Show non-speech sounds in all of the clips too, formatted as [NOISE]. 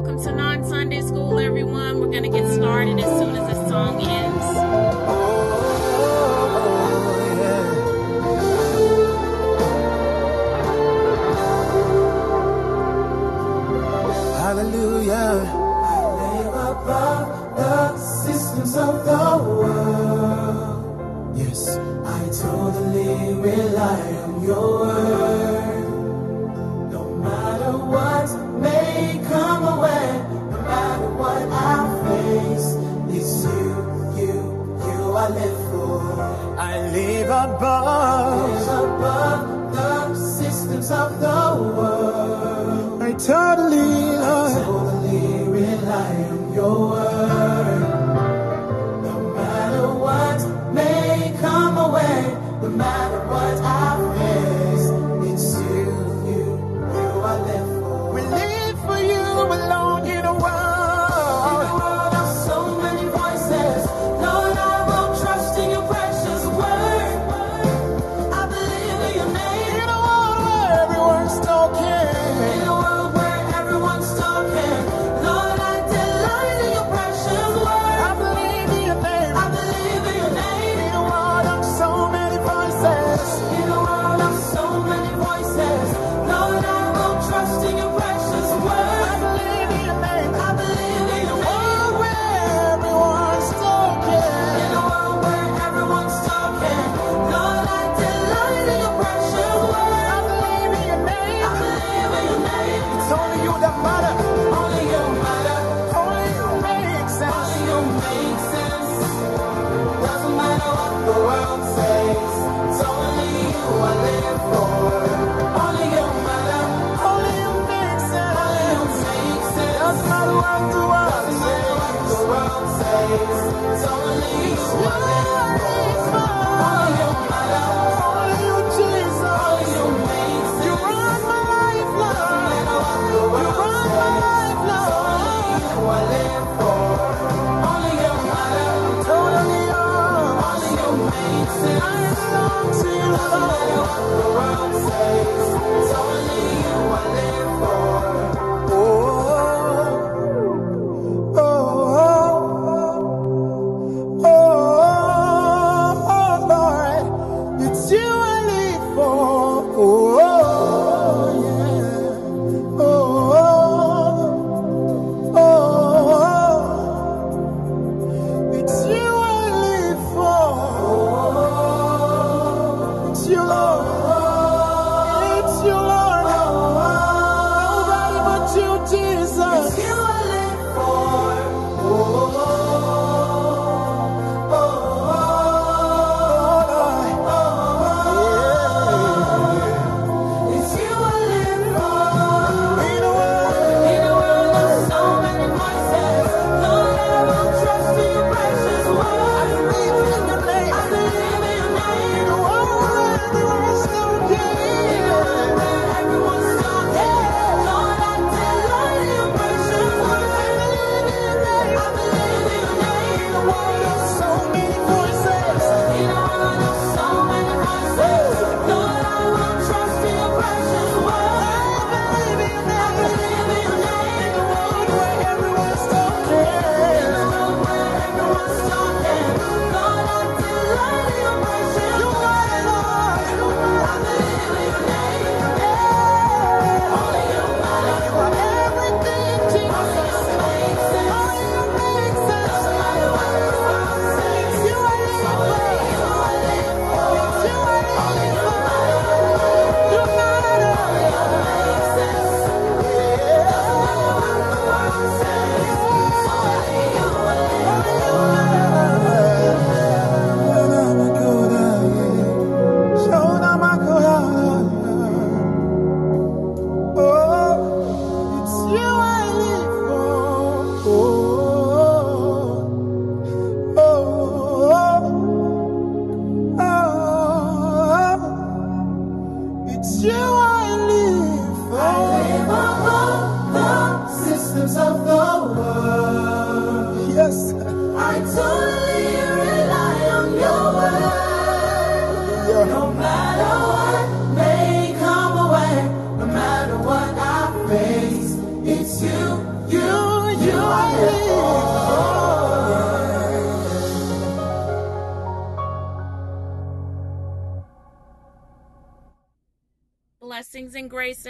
welcome to Non Sunday School, everyone. We're going to get started as soon as the song ends. Hallelujah. I live above the systems of the world. Yes. I totally rely on your word. I live above. Live above the systems of the world. I totally, Lord. Totally rely on your word. No matter what may come away, no matter what I the world says Jesus.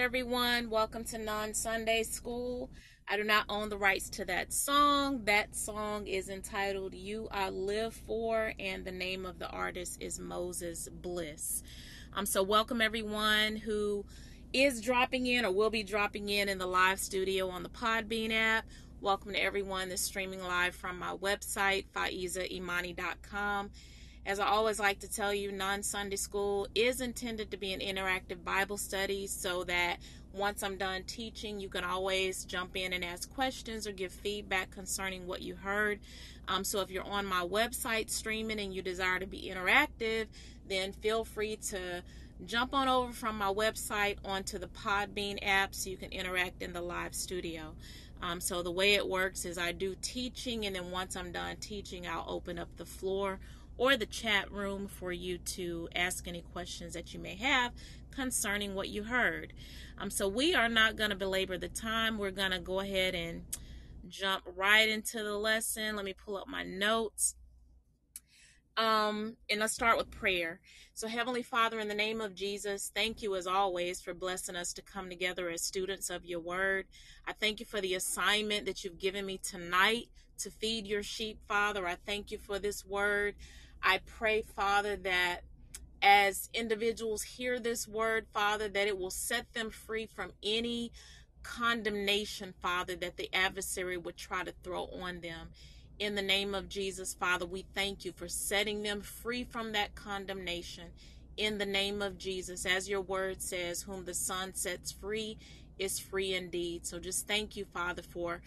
Everyone. Welcome to Non Sunday School. I do not own the rights to that song. That song is entitled You I Live For, and the name of the artist is Moses Bliss. Um, so, welcome everyone who is dropping in or will be dropping in in the live studio on the Podbean app. Welcome to everyone that's streaming live from my website, faizaimani.com. As I always like to tell you, Non Sunday School is intended to be an interactive Bible study so that once I'm done teaching, you can always jump in and ask questions or give feedback concerning what you heard. Um, so if you're on my website streaming and you desire to be interactive, then feel free to jump on over from my website onto the Podbean app so you can interact in the live studio. Um, so the way it works is I do teaching, and then once I'm done teaching, I'll open up the floor or the chat room for you to ask any questions that you may have concerning what you heard. Um, so we are not going to belabor the time. We're going to go ahead and jump right into the lesson. Let me pull up my notes. Um, and let's start with prayer. So, Heavenly Father, in the name of Jesus, thank you as always for blessing us to come together as students of your word. I thank you for the assignment that you've given me tonight to feed your sheep, Father. I thank you for this word. I pray, Father, that as individuals hear this word, Father, that it will set them free from any condemnation, Father, that the adversary would try to throw on them. In the name of Jesus, Father, we thank you for setting them free from that condemnation. In the name of Jesus, as your word says, whom the Son sets free is free indeed. So just thank you, Father, for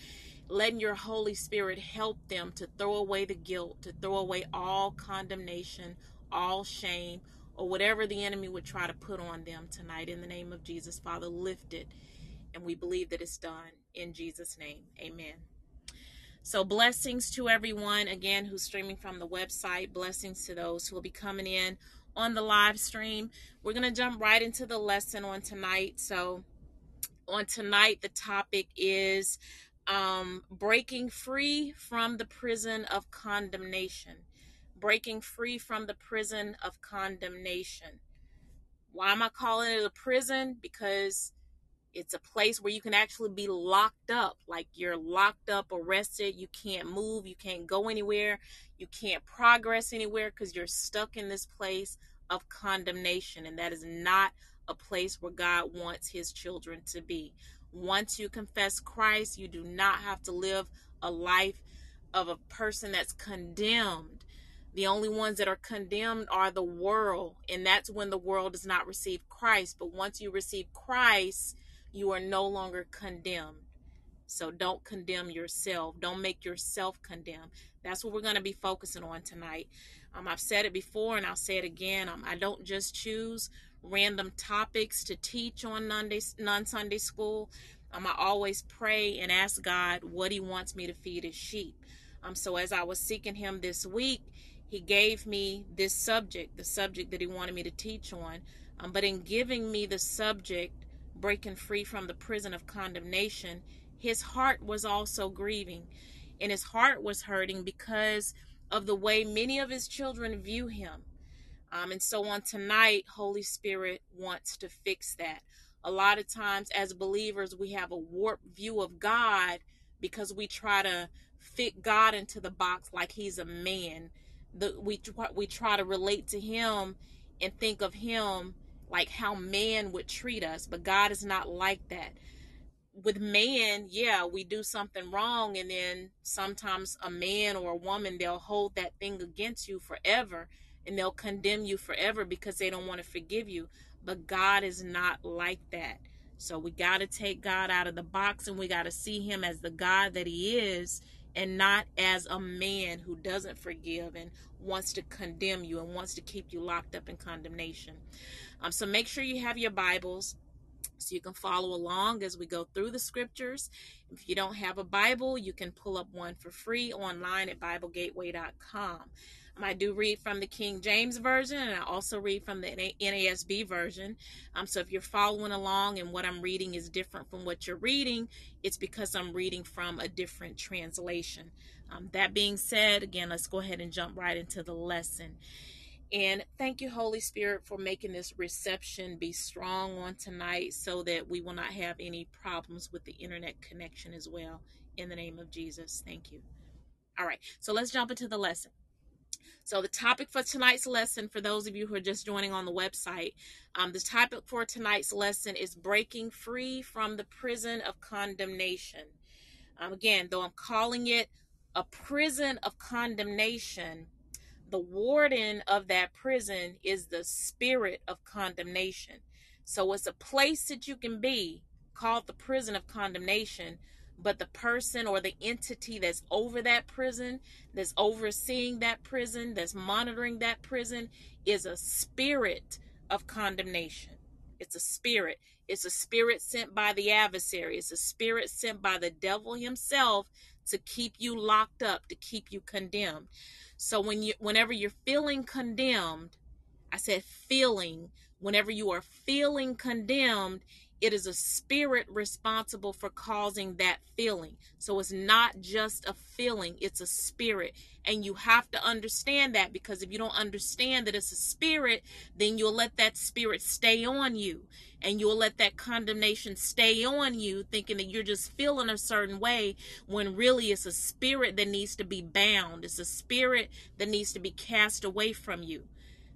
letting your Holy Spirit help them to throw away the guilt, to throw away all condemnation, all shame, or whatever the enemy would try to put on them tonight. In the name of Jesus, Father, lift it. And we believe that it's done. In Jesus' name, amen. So, blessings to everyone again who's streaming from the website. Blessings to those who will be coming in on the live stream. We're going to jump right into the lesson on tonight. So, on tonight, the topic is um, breaking free from the prison of condemnation. Breaking free from the prison of condemnation. Why am I calling it a prison? Because it's a place where you can actually be locked up. Like you're locked up, arrested. You can't move. You can't go anywhere. You can't progress anywhere because you're stuck in this place of condemnation. And that is not a place where God wants his children to be. Once you confess Christ, you do not have to live a life of a person that's condemned. The only ones that are condemned are the world, and that's when the world does not receive Christ. But once you receive Christ, you are no longer condemned. So don't condemn yourself. Don't make yourself condemn. That's what we're going to be focusing on tonight. Um, I've said it before and I'll say it again. Um, I don't just choose random topics to teach on non Sunday school. Um, I always pray and ask God what He wants me to feed His sheep. Um, so as I was seeking Him this week, He gave me this subject, the subject that He wanted me to teach on. Um, but in giving me the subject, breaking free from the prison of condemnation, His heart was also grieving, and His heart was hurting because of the way many of His children view Him. Um, and so on tonight, Holy Spirit wants to fix that. A lot of times, as believers, we have a warped view of God because we try to fit God into the box like He's a man. The, we we try to relate to Him and think of Him like how man would treat us, but God is not like that. With man, yeah, we do something wrong, and then sometimes a man or a woman they'll hold that thing against you forever and they'll condemn you forever because they don't want to forgive you. But God is not like that. So we got to take God out of the box and we got to see him as the God that he is and not as a man who doesn't forgive and wants to condemn you and wants to keep you locked up in condemnation. Um, so make sure you have your Bibles so you can follow along as we go through the scriptures. If you don't have a Bible, you can pull up one for free online at BibleGateway.com. Um, I do read from the King James Version and I also read from the NASB version. Um, so if you're following along and what I'm reading is different from what you're reading, it's because I'm reading from a different translation. Um, that being said, again, let's go ahead and jump right into the lesson. And thank you, Holy Spirit, for making this reception be strong on tonight so that we will not have any problems with the internet connection as well. In the name of Jesus. Thank you. All right, so let's jump into the lesson. So, the topic for tonight's lesson, for those of you who are just joining on the website, um, the topic for tonight's lesson is breaking free from the prison of condemnation. Um, again, though I'm calling it a prison of condemnation, the warden of that prison is the spirit of condemnation. So it's a place that you can be called the prison of condemnation, but the person or the entity that's over that prison, that's overseeing that prison, that's monitoring that prison, is a spirit of condemnation. It's a spirit. It's a spirit sent by the adversary. It's a spirit sent by the devil himself to keep you locked up, to keep you condemned. So when you whenever you're feeling condemned, I said feeling, whenever you are feeling condemned, it is a spirit responsible for causing that feeling. So it's not just a feeling, it's a spirit. And you have to understand that because if you don't understand that it's a spirit, then you'll let that spirit stay on you. And you'll let that condemnation stay on you, thinking that you're just feeling a certain way when really it's a spirit that needs to be bound. It's a spirit that needs to be cast away from you.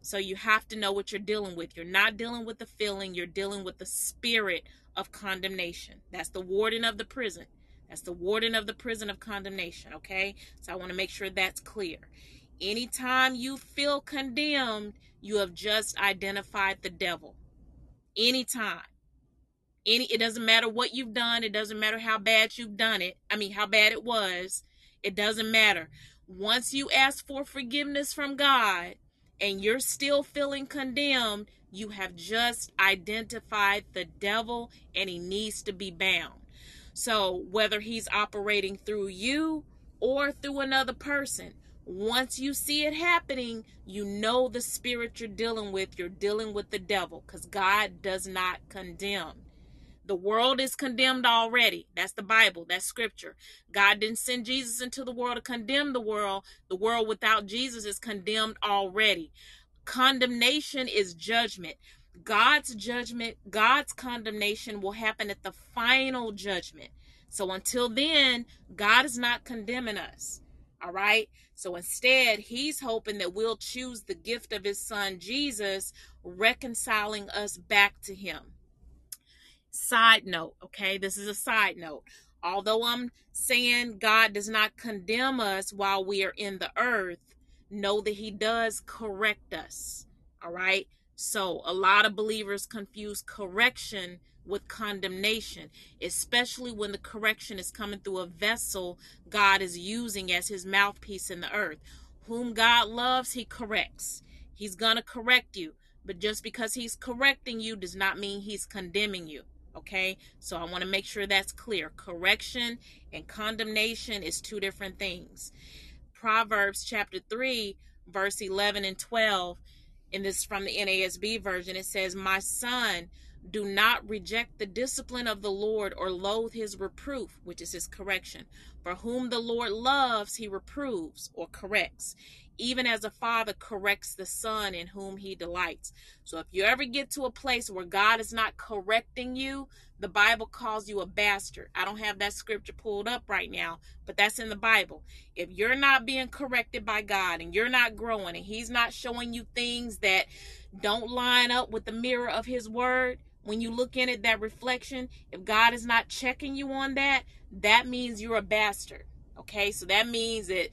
So you have to know what you're dealing with. You're not dealing with the feeling, you're dealing with the spirit of condemnation. That's the warden of the prison. That's the warden of the prison of condemnation, okay? So I want to make sure that's clear. Anytime you feel condemned, you have just identified the devil. Anytime. Any it doesn't matter what you've done, it doesn't matter how bad you've done it. I mean, how bad it was. It doesn't matter. Once you ask for forgiveness from God, and you're still feeling condemned, you have just identified the devil and he needs to be bound. So, whether he's operating through you or through another person, once you see it happening, you know the spirit you're dealing with. You're dealing with the devil because God does not condemn. The world is condemned already. That's the Bible. That's scripture. God didn't send Jesus into the world to condemn the world. The world without Jesus is condemned already. Condemnation is judgment. God's judgment, God's condemnation will happen at the final judgment. So until then, God is not condemning us. All right. So instead, he's hoping that we'll choose the gift of his son Jesus, reconciling us back to him. Side note, okay? This is a side note. Although I'm saying God does not condemn us while we are in the earth, know that He does correct us. All right? So, a lot of believers confuse correction with condemnation, especially when the correction is coming through a vessel God is using as His mouthpiece in the earth. Whom God loves, He corrects. He's going to correct you. But just because He's correcting you does not mean He's condemning you. Okay, so I want to make sure that's clear. Correction and condemnation is two different things. Proverbs chapter 3, verse 11 and 12, and this from the NASB version, it says, My son, do not reject the discipline of the Lord or loathe his reproof, which is his correction. For whom the Lord loves, he reproves or corrects even as a father corrects the son in whom he delights. So if you ever get to a place where God is not correcting you, the Bible calls you a bastard. I don't have that scripture pulled up right now, but that's in the Bible. If you're not being corrected by God and you're not growing and he's not showing you things that don't line up with the mirror of his word, when you look in at that reflection, if God is not checking you on that, that means you're a bastard. Okay? So that means that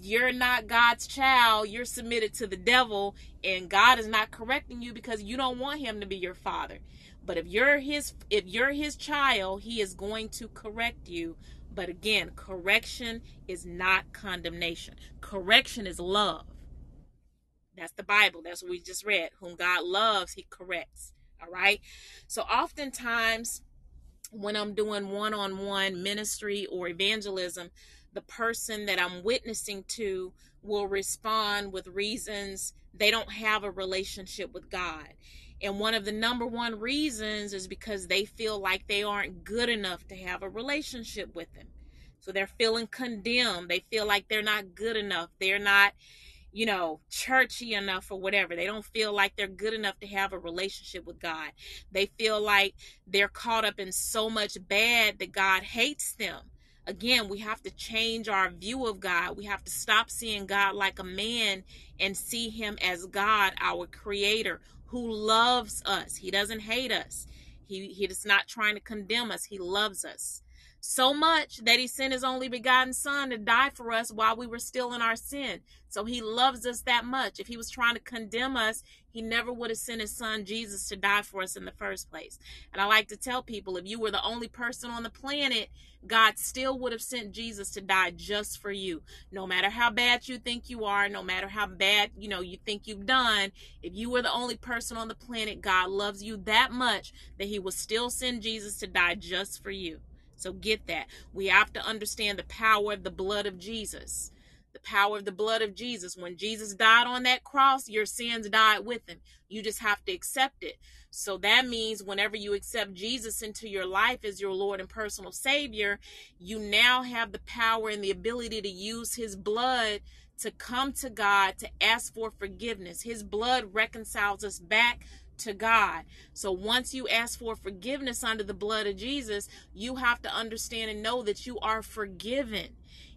you're not God's child, you're submitted to the devil, and God is not correcting you because you don't want him to be your father. But if you're his if you're his child, he is going to correct you. But again, correction is not condemnation. Correction is love. That's the Bible. That's what we just read. Whom God loves, he corrects. All right. So oftentimes when I'm doing one-on-one ministry or evangelism, the person that I'm witnessing to will respond with reasons they don't have a relationship with God. And one of the number one reasons is because they feel like they aren't good enough to have a relationship with Him. So they're feeling condemned. They feel like they're not good enough. They're not, you know, churchy enough or whatever. They don't feel like they're good enough to have a relationship with God. They feel like they're caught up in so much bad that God hates them. Again, we have to change our view of God. We have to stop seeing God like a man and see him as God, our creator, who loves us. He doesn't hate us. He, he is not trying to condemn us. He loves us so much that he sent his only begotten son to die for us while we were still in our sin. So he loves us that much. If he was trying to condemn us, he never would have sent his son Jesus to die for us in the first place. And I like to tell people if you were the only person on the planet, God still would have sent Jesus to die just for you. No matter how bad you think you are, no matter how bad, you know, you think you've done, if you were the only person on the planet, God loves you that much that he will still send Jesus to die just for you. So get that. We have to understand the power of the blood of Jesus. The power of the blood of Jesus. When Jesus died on that cross, your sins died with him. You just have to accept it. So that means whenever you accept Jesus into your life as your Lord and personal Savior, you now have the power and the ability to use his blood to come to God to ask for forgiveness. His blood reconciles us back to God. So once you ask for forgiveness under the blood of Jesus, you have to understand and know that you are forgiven.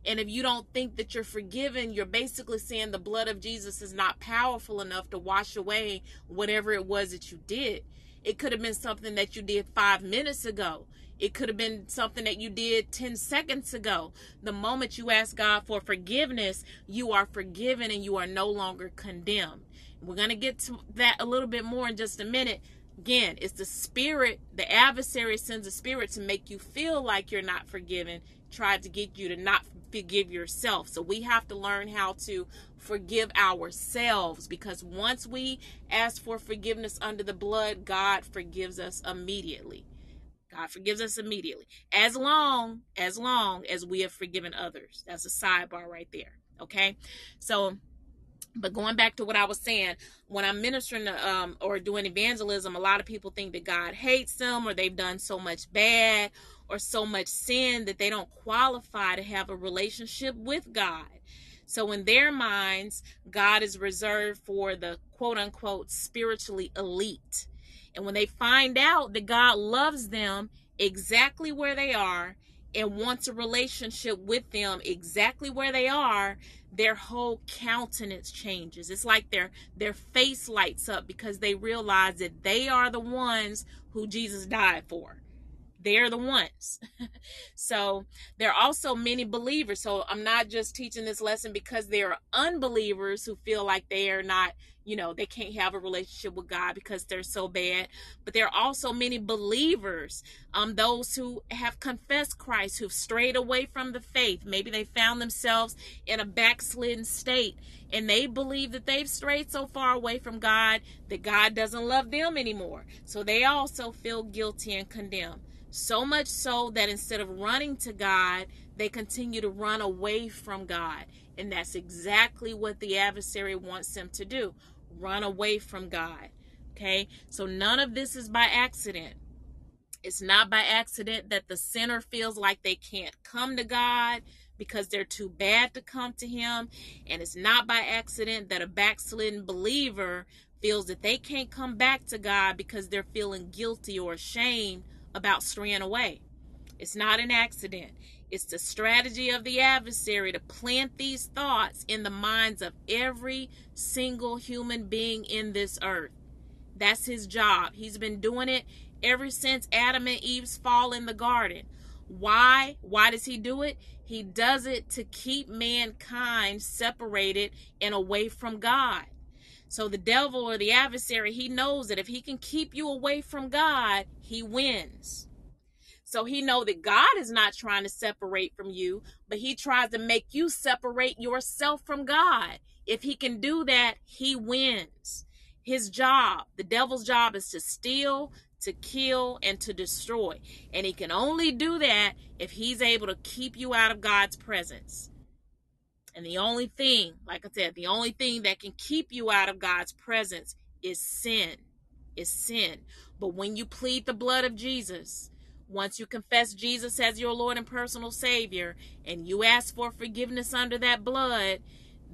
And if you don't think that you're forgiven, you're basically saying the blood of Jesus is not powerful enough to wash away whatever it was that you did. It could have been something that you did five minutes ago. It could have been something that you did 10 seconds ago. The moment you ask God for forgiveness, you are forgiven and you are no longer condemned. We're going to get to that a little bit more in just a minute. Again, it's the spirit, the adversary sends a spirit to make you feel like you're not forgiven, tried to get you to not forgive yourself. So we have to learn how to forgive ourselves because once we ask for forgiveness under the blood, God forgives us immediately. God forgives us immediately. As long, as long as we have forgiven others. That's a sidebar right there. Okay. So but going back to what I was saying, when I'm ministering um, or doing evangelism, a lot of people think that God hates them or they've done so much bad or so much sin that they don't qualify to have a relationship with God. So, in their minds, God is reserved for the quote unquote spiritually elite. And when they find out that God loves them exactly where they are and wants a relationship with them exactly where they are, their whole countenance changes. It's like their their face lights up because they realize that they are the ones who Jesus died for. They're the ones. [LAUGHS] so there are also many believers. So I'm not just teaching this lesson because there are unbelievers who feel like they are not you know they can't have a relationship with god because they're so bad but there are also many believers um those who have confessed christ who've strayed away from the faith maybe they found themselves in a backslidden state and they believe that they've strayed so far away from god that god doesn't love them anymore so they also feel guilty and condemned so much so that instead of running to god they continue to run away from god and that's exactly what the adversary wants them to do run away from God. Okay, so none of this is by accident. It's not by accident that the sinner feels like they can't come to God because they're too bad to come to Him. And it's not by accident that a backslidden believer feels that they can't come back to God because they're feeling guilty or ashamed about straying away. It's not an accident. It's the strategy of the adversary to plant these thoughts in the minds of every single human being in this earth. That's his job. He's been doing it ever since Adam and Eve's fall in the garden. Why? Why does he do it? He does it to keep mankind separated and away from God. So the devil or the adversary, he knows that if he can keep you away from God, he wins. So he know that God is not trying to separate from you, but he tries to make you separate yourself from God. If he can do that, he wins. His job, the devil's job is to steal, to kill, and to destroy. And he can only do that if he's able to keep you out of God's presence. And the only thing, like I said, the only thing that can keep you out of God's presence is sin. Is sin. But when you plead the blood of Jesus, once you confess Jesus as your Lord and personal Savior and you ask for forgiveness under that blood,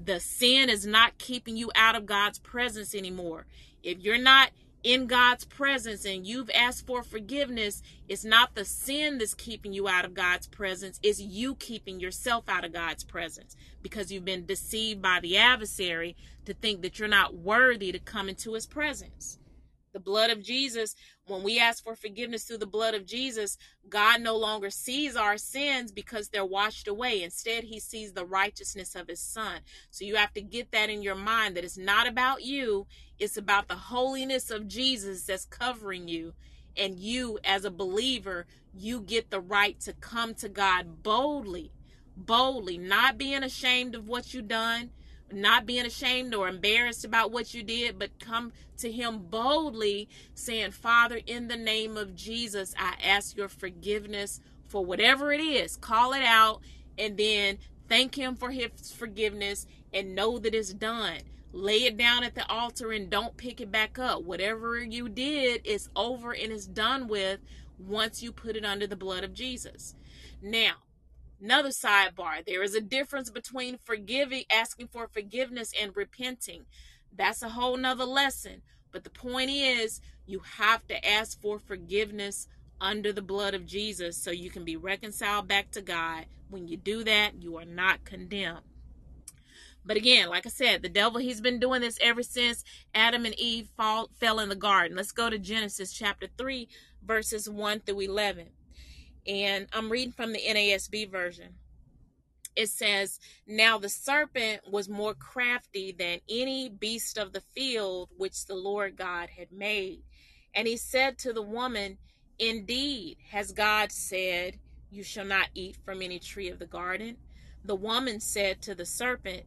The sin is not keeping you out of God's presence anymore. If you're not in God's presence and you've asked for forgiveness, it's not the sin that's keeping you out of God's presence, it's you keeping yourself out of God's presence because you've been deceived by the adversary to think that you're not worthy to come into his presence. The blood of Jesus, when we ask for forgiveness through the blood of Jesus, God no longer sees our sins because they're washed away. Instead, he sees the righteousness of his son. So you have to get that in your mind that it's not about you, it's about the holiness of Jesus that's covering you. And you, as a believer, you get the right to come to God boldly, boldly, not being ashamed of what you've done, not being ashamed or embarrassed about what you did, but come to Him boldly, saying, Father, in the name of Jesus, I ask your forgiveness for whatever it is. Call it out and then thank Him for His forgiveness and know that it's done. Lay it down at the altar and don't pick it back up. Whatever you did is over and is done with once you put it under the blood of Jesus. Now, Another sidebar there is a difference between forgiving, asking for forgiveness, and repenting. That's a whole nother lesson. But the point is, you have to ask for forgiveness under the blood of Jesus so you can be reconciled back to God. When you do that, you are not condemned. But again, like I said, the devil, he's been doing this ever since Adam and Eve fall, fell in the garden. Let's go to Genesis chapter 3, verses 1 through 11 and I'm reading from the NASB version. It says, Now the serpent was more crafty than any beast of the field which the Lord God had made. And he said to the woman, Indeed, has God said, You shall not eat from any tree of the garden? The woman said to the serpent,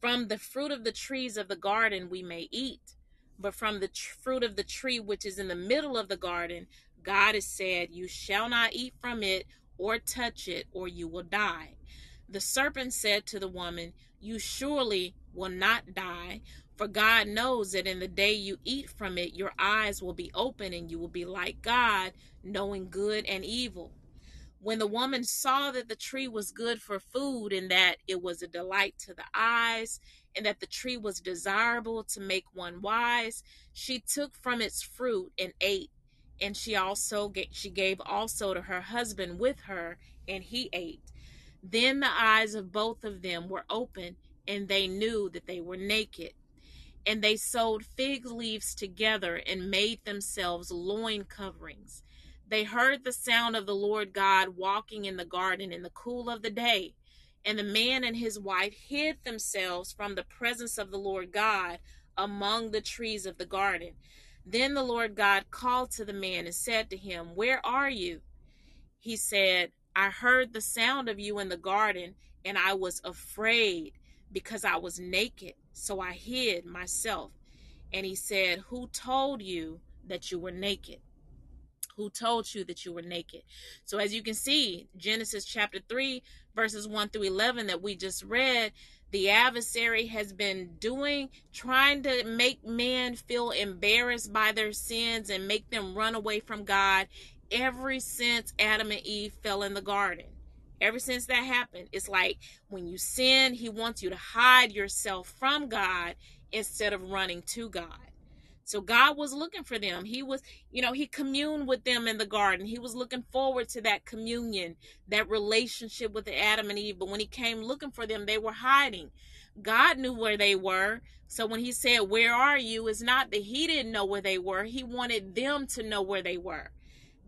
From the fruit of the trees of the garden we may eat, but from the tr- fruit of the tree which is in the middle of the garden, God has said, You shall not eat from it or touch it, or you will die. The serpent said to the woman, You surely will not die, for God knows that in the day you eat from it, your eyes will be open and you will be like God, knowing good and evil. When the woman saw that the tree was good for food and that it was a delight to the eyes and that the tree was desirable to make one wise, she took from its fruit and ate and she also gave, she gave also to her husband with her and he ate. Then the eyes of both of them were open and they knew that they were naked. And they sewed fig leaves together and made themselves loin coverings. They heard the sound of the lord god walking in the garden in the cool of the day. And the man and his wife hid themselves from the presence of the lord god among the trees of the garden then the Lord God called to the man and said to him, Where are you? He said, I heard the sound of you in the garden, and I was afraid because I was naked, so I hid myself. And he said, Who told you that you were naked? Who told you that you were naked? So, as you can see, Genesis chapter 3, verses 1 through 11 that we just read, the adversary has been doing, trying to make men feel embarrassed by their sins and make them run away from God ever since Adam and Eve fell in the garden. Ever since that happened, it's like when you sin, he wants you to hide yourself from God instead of running to God. So God was looking for them. He was, you know, he communed with them in the garden. He was looking forward to that communion, that relationship with Adam and Eve. But when he came looking for them, they were hiding. God knew where they were. So when he said, Where are you? it's not that he didn't know where they were. He wanted them to know where they were.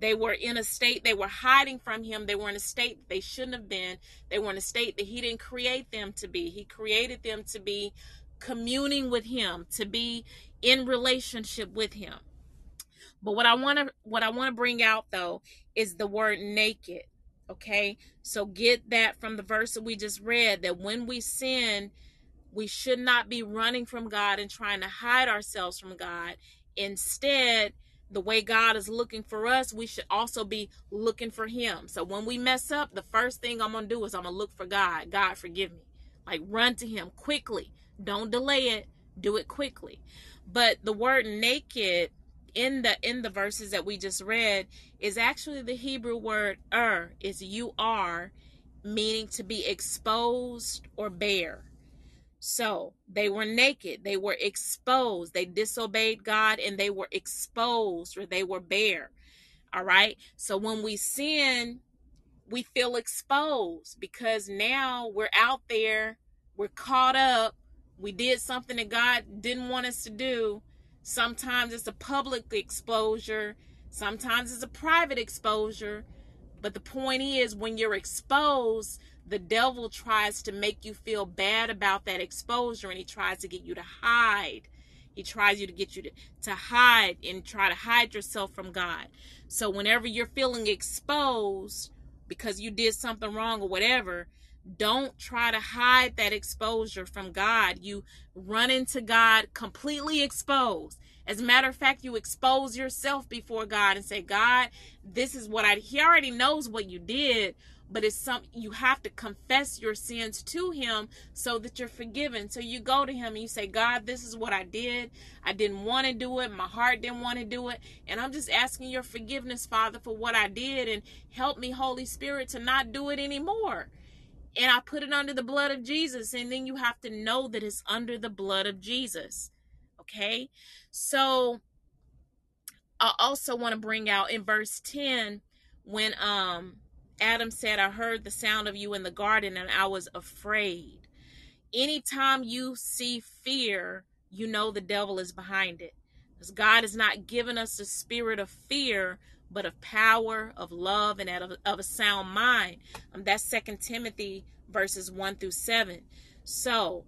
They were in a state, they were hiding from him. They were in a state that they shouldn't have been. They were in a state that he didn't create them to be. He created them to be communing with him, to be in relationship with him. But what I want to what I want to bring out though is the word naked. Okay? So get that from the verse that we just read that when we sin, we should not be running from God and trying to hide ourselves from God. Instead, the way God is looking for us, we should also be looking for Him. So when we mess up, the first thing I'm going to do is I'm going to look for God. God, forgive me. Like run to Him quickly. Don't delay it. Do it quickly. But the word naked in the in the verses that we just read is actually the Hebrew word er is you are meaning to be exposed or bare. So they were naked, they were exposed, they disobeyed God and they were exposed or they were bare. All right. So when we sin, we feel exposed because now we're out there, we're caught up, we did something that God didn't want us to do. Sometimes it's a public exposure, sometimes it's a private exposure. But the point is, when you're exposed, the devil tries to make you feel bad about that exposure and he tries to get you to hide. He tries you to get you to, to hide and try to hide yourself from God. So whenever you're feeling exposed because you did something wrong or whatever, don't try to hide that exposure from God. You run into God completely exposed. As a matter of fact, you expose yourself before God and say, God, this is what I, He already knows what you did, but it's some you have to confess your sins to him so that you're forgiven. So you go to him and you say god this is what i did. I didn't want to do it. My heart didn't want to do it. And i'm just asking your forgiveness father for what i did. And help me holy spirit to not do it anymore and i put it under the blood of jesus and then you have to know that it's under the blood of jesus okay so i also want to bring out in verse 10 when um Adam said, I heard the sound of you in the garden and I was afraid. Anytime you see fear, you know the devil is behind it. Because God has not given us a spirit of fear, but of power, of love, and of, of a sound mind. Um, that's Second Timothy verses 1 through 7. So,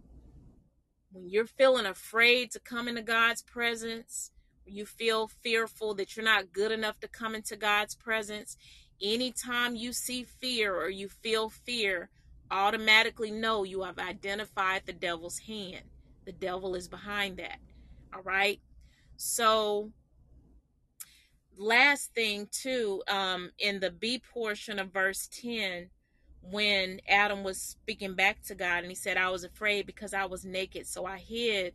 when you're feeling afraid to come into God's presence, you feel fearful that you're not good enough to come into God's presence, Anytime you see fear or you feel fear, automatically know you have identified the devil's hand. The devil is behind that. All right. So, last thing, too, um, in the B portion of verse 10, when Adam was speaking back to God and he said, I was afraid because I was naked, so I hid.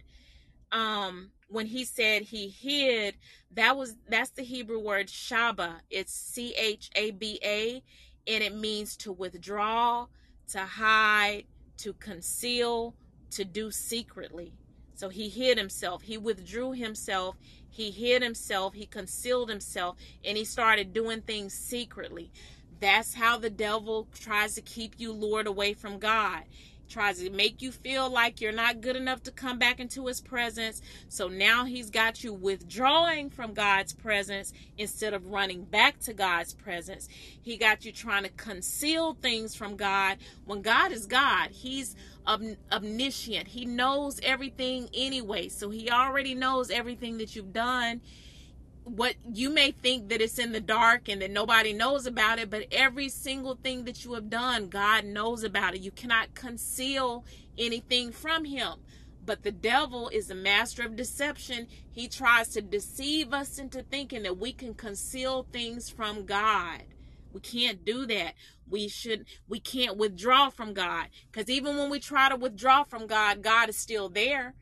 Um, when he said he hid, that was that's the Hebrew word chaba. It's C H A B A and it means to withdraw, to hide, to conceal, to do secretly. So he hid himself. He withdrew himself. He hid himself. He concealed himself and he started doing things secretly. That's how the devil tries to keep you lured away from God tries to make you feel like you're not good enough to come back into his presence. So now he's got you withdrawing from God's presence instead of running back to God's presence. He got you trying to conceal things from God when God is God. He's omniscient. He knows everything anyway. So he already knows everything that you've done what you may think that it's in the dark and that nobody knows about it, but every single thing that you have done, God knows about it. You cannot conceal anything from Him. But the devil is a master of deception. He tries to deceive us into thinking that we can conceal things from God. We can't do that. We should we can't withdraw from God. Cuz even when we try to withdraw from God, God is still there.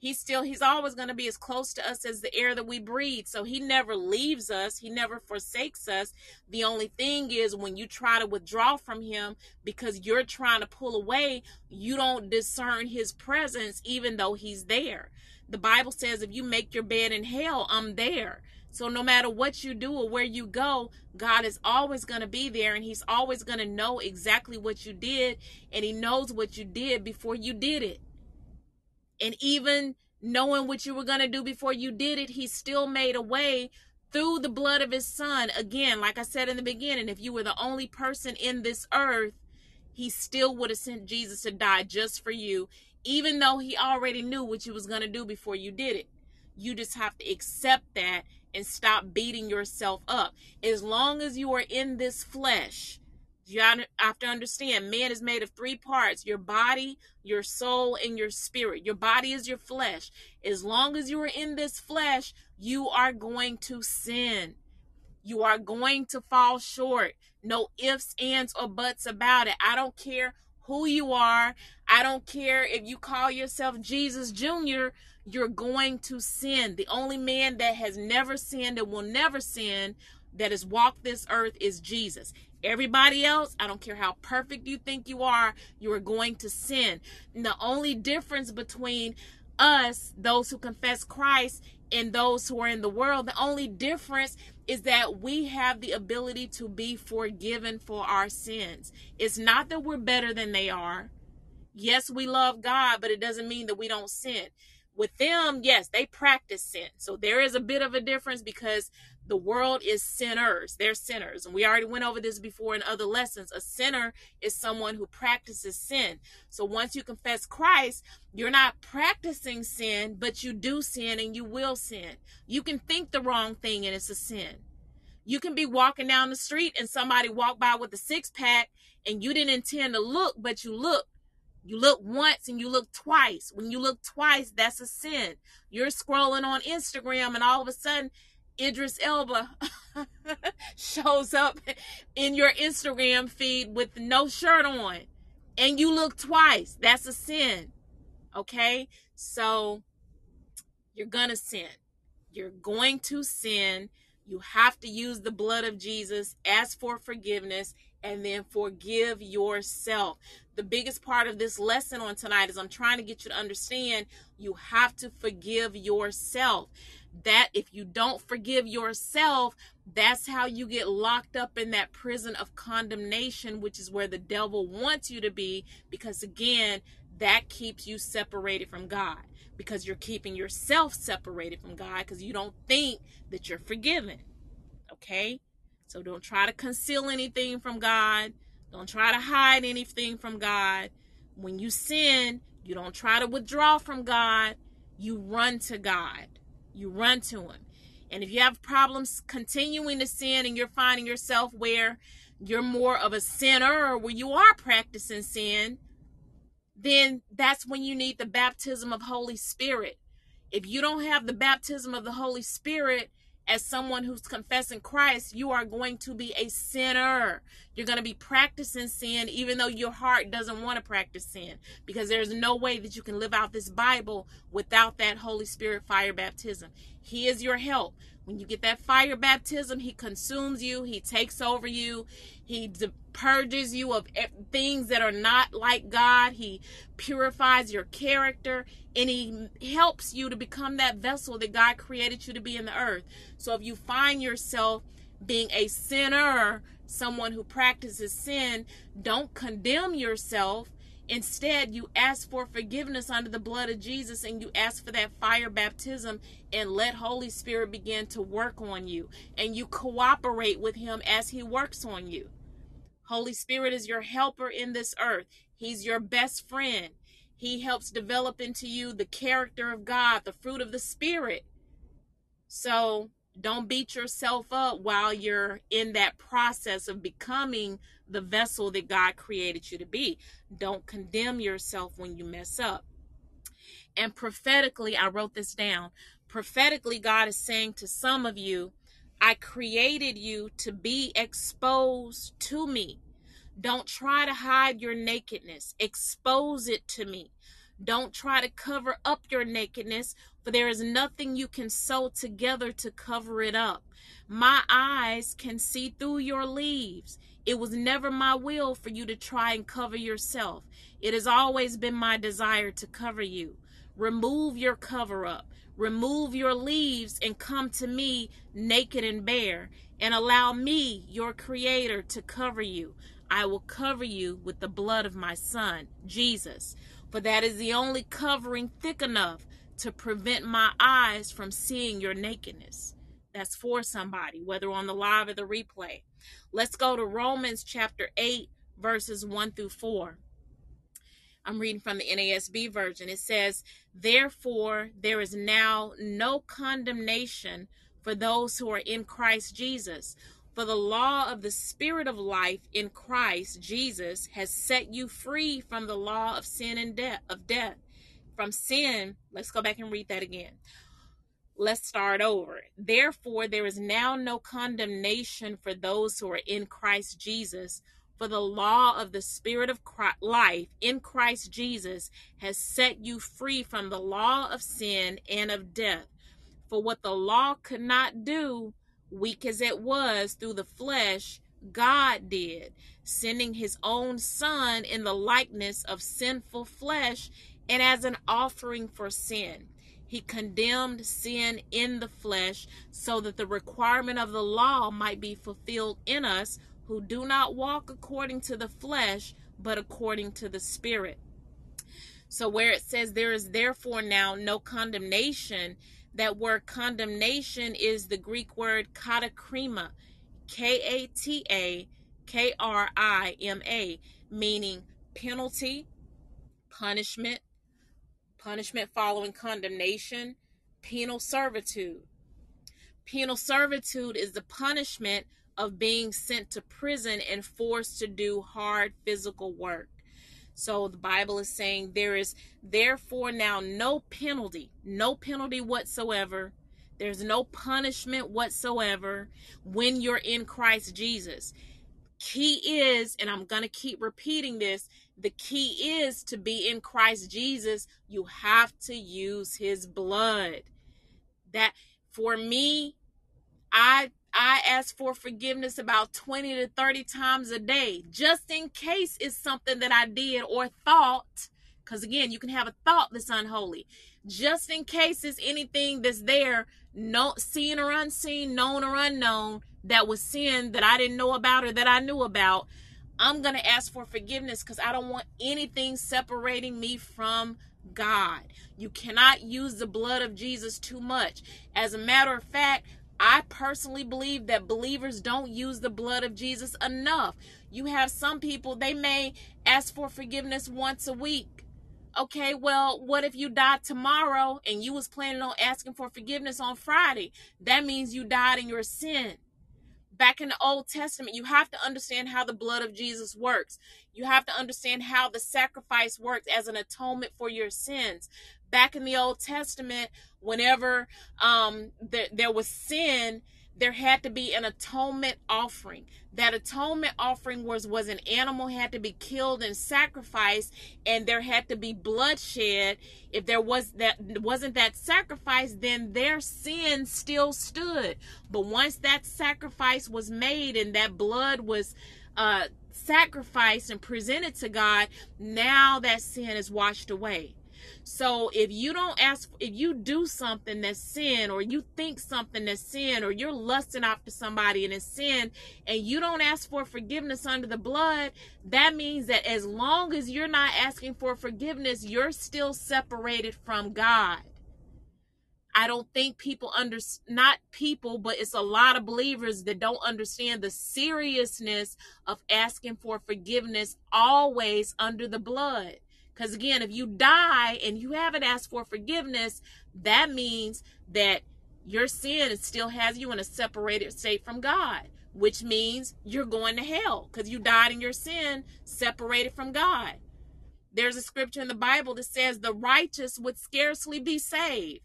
He's still he's always going to be as close to us as the air that we breathe. So he never leaves us. He never forsakes us. The only thing is when you try to withdraw from him because you're trying to pull away you don't discern his presence even though he's there. The bible says if you make your bed in hell i'm there so no matter what you do or where you go, God is always going to be there and he's always going to know exactly what you did and he knows what you did before you did it and even knowing what you were going to do before you did it, he still made a way through the blood of his son. Again, like I said in the beginning, if you were the only person in this earth, he still would have sent Jesus to die just for you, even though he already knew what you was going to do before you did it. You just have to accept that and stop beating yourself up. As long as you are in this flesh, you have to understand man is made of three parts your body, your soul, and your spirit. Your body is your flesh. As long as you are in this flesh, you are going to sin. You are going to fall short. No ifs, ands, or buts about it. I don't care who you are. I don't care if you call yourself Jesus Jr., you're going to sin. The only man that has never sinned and will never sin that has walked this earth is Jesus. Everybody else, I don't care how perfect you think you are, you are going to sin. And the only difference between us, those who confess Christ, and those who are in the world, the only difference is that we have the ability to be forgiven for our sins. It's not that we're better than they are. Yes, we love God, but it doesn't mean that we don't sin. With them, yes, they practice sin. So there is a bit of a difference because the world is sinners. They're sinners. And we already went over this before in other lessons. A sinner is someone who practices sin. So once you confess Christ, you're not practicing sin, but you do sin and you will sin. You can think the wrong thing and it's a sin. You can be walking down the street and somebody walk by with a six pack and you didn't intend to look, but you look. You look once and you look twice. When you look twice, that's a sin. You're scrolling on Instagram and all of a sudden Idris Elba [LAUGHS] shows up in your Instagram feed with no shirt on and you look twice, that's a sin. Okay? So you're going to sin. You're going to sin. You have to use the blood of Jesus, ask for forgiveness, and then forgive yourself. The biggest part of this lesson on tonight is I'm trying to get you to understand you have to forgive yourself that if you don't forgive yourself, that's how you get locked up in that prison of condemnation, which is where the devil wants you to be, because again, that keeps you separated from God because you're keeping yourself separated from God because you don't think that you're forgiven. Okay? So don't try to conceal anything from God. Don't try to hide anything from God. When you sin, you don't try to withdraw from God. You run to God you run to him. And if you have problems continuing to sin and you're finding yourself where you're more of a sinner or where you are practicing sin, then that's when you need the baptism of Holy Spirit. If you don't have the baptism of the Holy Spirit, as someone who's confessing Christ, you are going to be a sinner. You're going to be practicing sin, even though your heart doesn't want to practice sin, because there's no way that you can live out this Bible without that Holy Spirit fire baptism. He is your help. When you get that fire baptism, He consumes you, He takes over you, He purges you of things that are not like God, He purifies your character, and He helps you to become that vessel that God created you to be in the earth. So if you find yourself being a sinner, someone who practices sin, don't condemn yourself Instead, you ask for forgiveness under the blood of Jesus and you ask for that fire baptism and let Holy Spirit begin to work on you. And you cooperate with Him as He works on you. Holy Spirit is your helper in this earth, He's your best friend. He helps develop into you the character of God, the fruit of the Spirit. So don't beat yourself up while you're in that process of becoming the vessel that God created you to be. Don't condemn yourself when you mess up. And prophetically, I wrote this down. Prophetically, God is saying to some of you, I created you to be exposed to me. Don't try to hide your nakedness, expose it to me. Don't try to cover up your nakedness, for there is nothing you can sew together to cover it up. My eyes can see through your leaves. It was never my will for you to try and cover yourself. It has always been my desire to cover you. Remove your cover up. Remove your leaves and come to me naked and bare, and allow me, your creator, to cover you. I will cover you with the blood of my son, Jesus for that is the only covering thick enough to prevent my eyes from seeing your nakedness. That's for somebody, whether on the live or the replay. Let's go to Romans chapter 8, verses 1 through 4. I'm reading from the NASB version. It says, Therefore, there is now no condemnation for those who are in Christ Jesus for the law of the Spirit of life in Christ Jesus has set you free from the law of sin and death of death. From sin, let's go back and read that again. Let's start over. Therefore, there is now no condemnation for those who are in Christ Jesus. For the law of the Spirit of Christ, life in Christ Jesus has set you free from the law of sin and of death. For what the law could not do, weak as it was through the flesh, God did, sending his own son in the likeness of sinful flesh and as an offering for sin. He condemned sin in the flesh so that the requirement of the law might be fulfilled in us who do not walk according to the flesh, but according to the Spirit. So, where it says there is therefore now no condemnation, that word condemnation is the Greek word katakrima, K A T A K R I M A, meaning penalty, punishment, punishment following condemnation, penal servitude. Penal servitude is the punishment of being sent to prison and forced to do hard physical work. So the Bible is saying there is therefore now no penalty, no penalty whatsoever. There's no punishment whatsoever when you're in Christ Jesus. Key is, and I'm going to keep repeating this the key is to be in Christ Jesus, you have to use his blood. That for me, I I ask for forgiveness about 20 to 30 times a day, just in case it's something that I did or thought. Because again, you can have a thought that's unholy. Just in case it's anything that's there, no seen or unseen, known or unknown, that was sin that I didn't know about or that I knew about. I'm going to ask for forgiveness because I don't want anything separating me from God. You cannot use the blood of Jesus too much. As a matter of fact, I personally believe that believers don't use the blood of Jesus enough. You have some people, they may ask for forgiveness once a week. Okay, well, what if you died tomorrow and you was planning on asking for forgiveness on Friday? That means you died in your sin back in the Old Testament, you have to understand how the blood of Jesus works. You have to understand how the sacrifice works as an atonement for your sins. Back in the Old Testament, whenever um, there, there was sin, there had to be an atonement offering. That atonement offering was was an animal had to be killed and sacrificed, and there had to be bloodshed. If there was that wasn't that sacrifice, then their sin still stood. But once that sacrifice was made and that blood was uh, sacrificed and presented to God, now that sin is washed away. So if you don't ask, if you do something that's sin, or you think something that's sin, or you're lusting after somebody and it's sin, and you don't ask for forgiveness under the blood, that means that as long as you're not asking for forgiveness, you're still separated from God. I don't think people under not people, but it's a lot of believers that don't understand the seriousness of asking for forgiveness always under the blood. Because again, if you die and you haven't asked for forgiveness, that means that your sin still has you in a separated state from God, which means you're going to hell because you died in your sin, separated from God. There's a scripture in the Bible that says the righteous would scarcely be saved.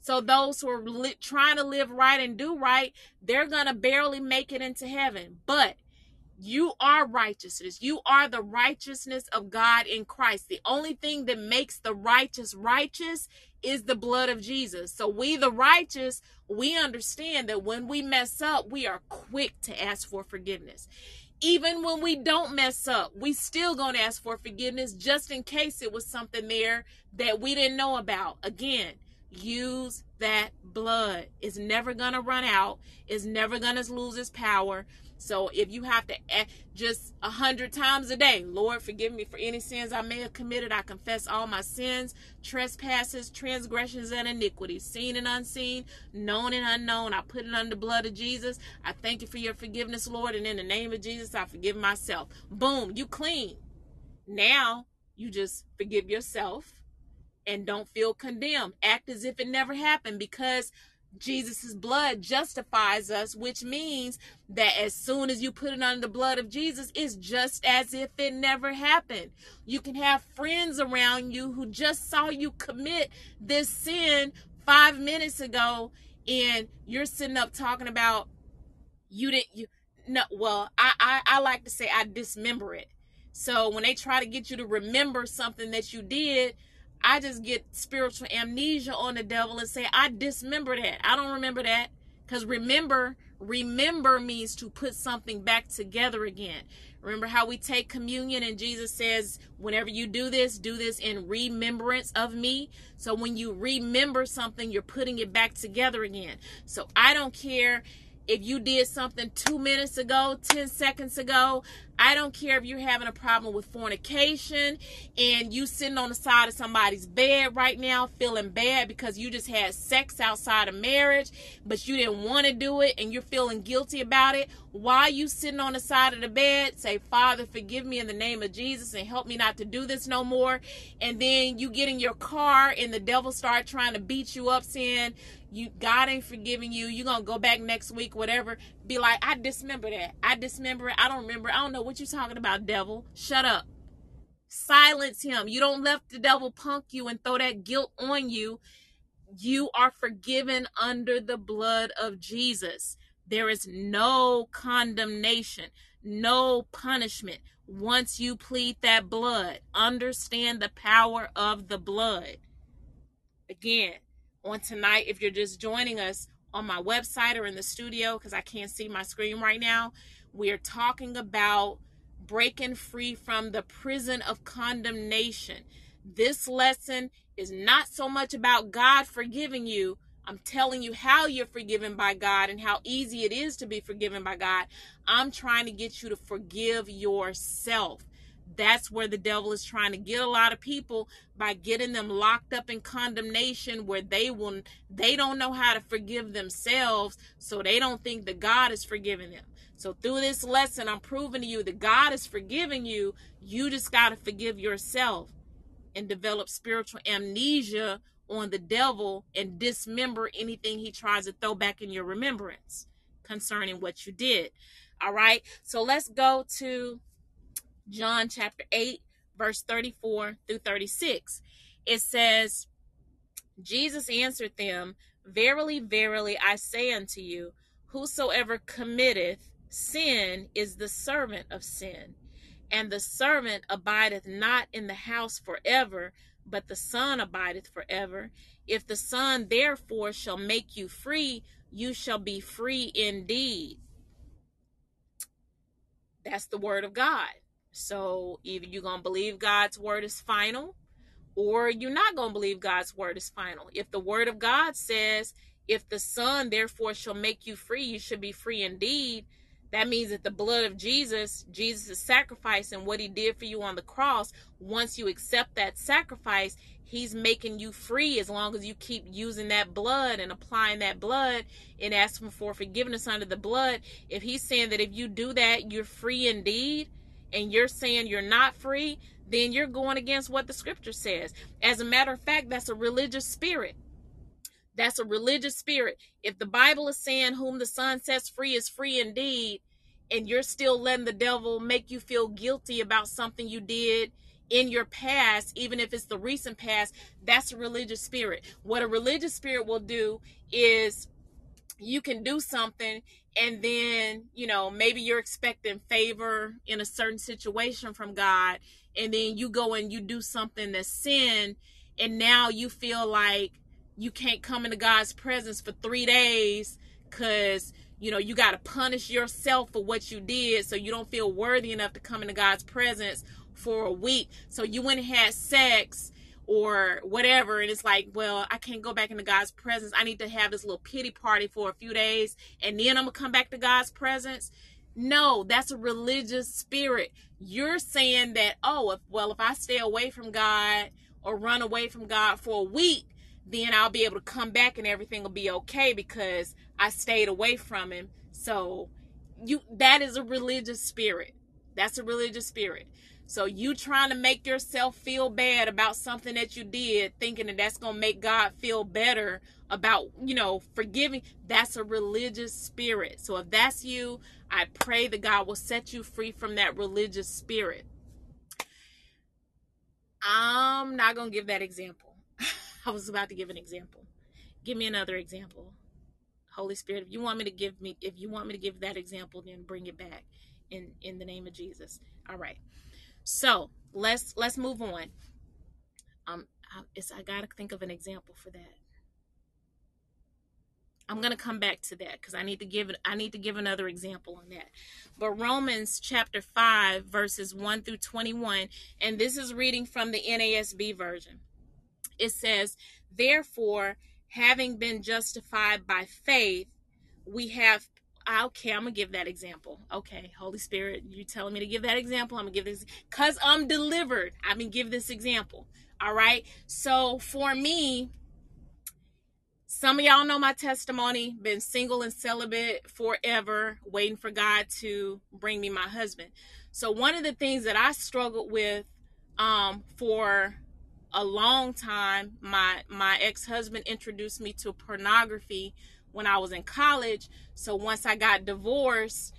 So those who are li- trying to live right and do right, they're going to barely make it into heaven. But you are righteousness. You are the righteousness of God in Christ. The only thing that makes the righteous righteous is the blood of Jesus. So we the righteous, we understand that when we mess up, we are quick to ask for forgiveness. Even when we don't mess up, we still going to ask for forgiveness just in case it was something there that we didn't know about. Again, use that blood. It's never going to run out. It's never going to lose its power. So if you have to just a hundred times a day, Lord, forgive me for any sins I may have committed. I confess all my sins, trespasses, transgressions, and iniquities, seen and unseen, known and unknown. I put it under the blood of Jesus. I thank you for your forgiveness, Lord. And in the name of Jesus, I forgive myself. Boom, you clean. Now you just forgive yourself and don't feel condemned. Act as if it never happened because Jesus' blood justifies us, which means that as soon as you put it under the blood of Jesus, it's just as if it never happened. You can have friends around you who just saw you commit this sin five minutes ago, and you're sitting up talking about you didn't you no well I, I i like to say i dismember it so when they try to get you to remember something that you did I just get spiritual amnesia on the devil and say, I dismember that. I don't remember that. Because remember, Remember means to put something back together again. Remember how we take communion and Jesus says, whenever you do this, do this in remembrance of me. So when you remember something, you're putting it back together again. So I don't care if you did something two minutes ago, 10 seconds ago, I don't care if you're having a problem with fornication and you sitting on the side of somebody's bed right now feeling bad because you just had sex outside of marriage, but you didn't want to do it and you're feeling guilty about it. While you sitting on the side of the bed, say, Father, forgive me in the name of Jesus and help me not to do this no more. And then you get in your car and the devil start trying to beat you up saying, you God ain't forgiving you. You're gonna go back next week, whatever. Be like, I dismember that. I dismember it. I don't remember. I don't know what you're talking about, devil. Shut up. Silence him. You don't let the devil punk you and throw that guilt on you. You are forgiven under the blood of Jesus. There is no condemnation, no punishment once you plead that blood. Understand the power of the blood. Again, on tonight. If you're just joining us on my website or in the studio, because I can't see my screen right now, we are talking about breaking free from the prison of condemnation. This lesson is not so much about God forgiving you. I'm telling you how you're forgiven by God and how easy it is to be forgiven by God. I'm trying to get you to forgive yourself that's where the devil is trying to get a lot of people by getting them locked up in condemnation where they will they don't know how to forgive themselves so they don't think that god is forgiving them. So through this lesson i'm proving to you that god is forgiving you. You just got to forgive yourself and develop spiritual amnesia on the devil and dismember anything he tries to throw back in your remembrance concerning what you did. All right so let's go to John chapter 8, verse 34 through 36. It says, Jesus answered them, Verily, verily, I say unto you, whosoever committeth sin is the servant of sin. And the servant abideth not in the house forever, but the Son abideth forever. If the Son therefore shall make you free, you shall be free indeed. That's the word of God. So either you're going to believe God's word is final or you're not going to believe God's word is final. If the word of God says, if the Son therefore shall make you free, you should be free indeed. That means that the blood of Jesus, Jesus' sacrifice and what he did for you on the cross, once you accept that sacrifice, he's making you free as long as you keep using that blood and applying that blood and asking for forgiveness under the blood. If he's saying that if you do that, you're free indeed, and you're saying you're not free, then you're going against what the scripture says. As a matter of fact, that's a religious spirit. That's a religious spirit. If the Bible is saying, Whom the Son sets free is free indeed, and you're still letting the devil make you feel guilty about something you did in your past, even if it's the recent past, that's a religious spirit. What a religious spirit will do is you can do something and then you know maybe you're expecting favor in a certain situation from god and then you go and you do something that's sin and now you feel like you can't come into god's presence for three days because you know you got to punish yourself for what you did so you don't feel worthy enough to come into god's presence for a week. So you went and had sex or whatever. And it's like, well, I can't go back into God's presence. I need to have this little pity party for a few days and then I'm to come back to God's presence. No, that's a religious spirit. You're saying that, oh, if, well, if I stay away from God or run away from God for a week, then I'll be able to come back and everything will be okay because I stayed away from him. So you that is a religious spirit. That's a religious spirit. So you trying to make yourself feel bad about something that you did, thinking that that's going to make God feel better about, you know, forgiving, that's a religious spirit. So if that's you, I pray that God will set you free from that religious spirit. I'm not going to give that example. [LAUGHS] I was about to give an example. Give me another example. Holy Spirit, if you want me to give me if you want me to give that example, then bring it back in in the name of Jesus. All right. So let's let's move on. Um, I, I gotta think of an example for that. I'm to come back to that cuz I need to give I need to give another example on that. But Romans chapter 5 verses 1 through 21 and this is reading from the NASB version. It says, "Therefore, having been justified by faith, we have okay, I'm gonna give that example. Okay, Holy Spirit, you telling me to give that example? I'm gonna give this because I'm delivered. I'm gonna give this example. All right. So for me, some of y'all know my testimony. Been single and celibate forever, waiting for God to bring me my husband. So one of the things that I struggled with um, for a long time, my my ex husband introduced me to pornography when I was in college. So once I got divorced,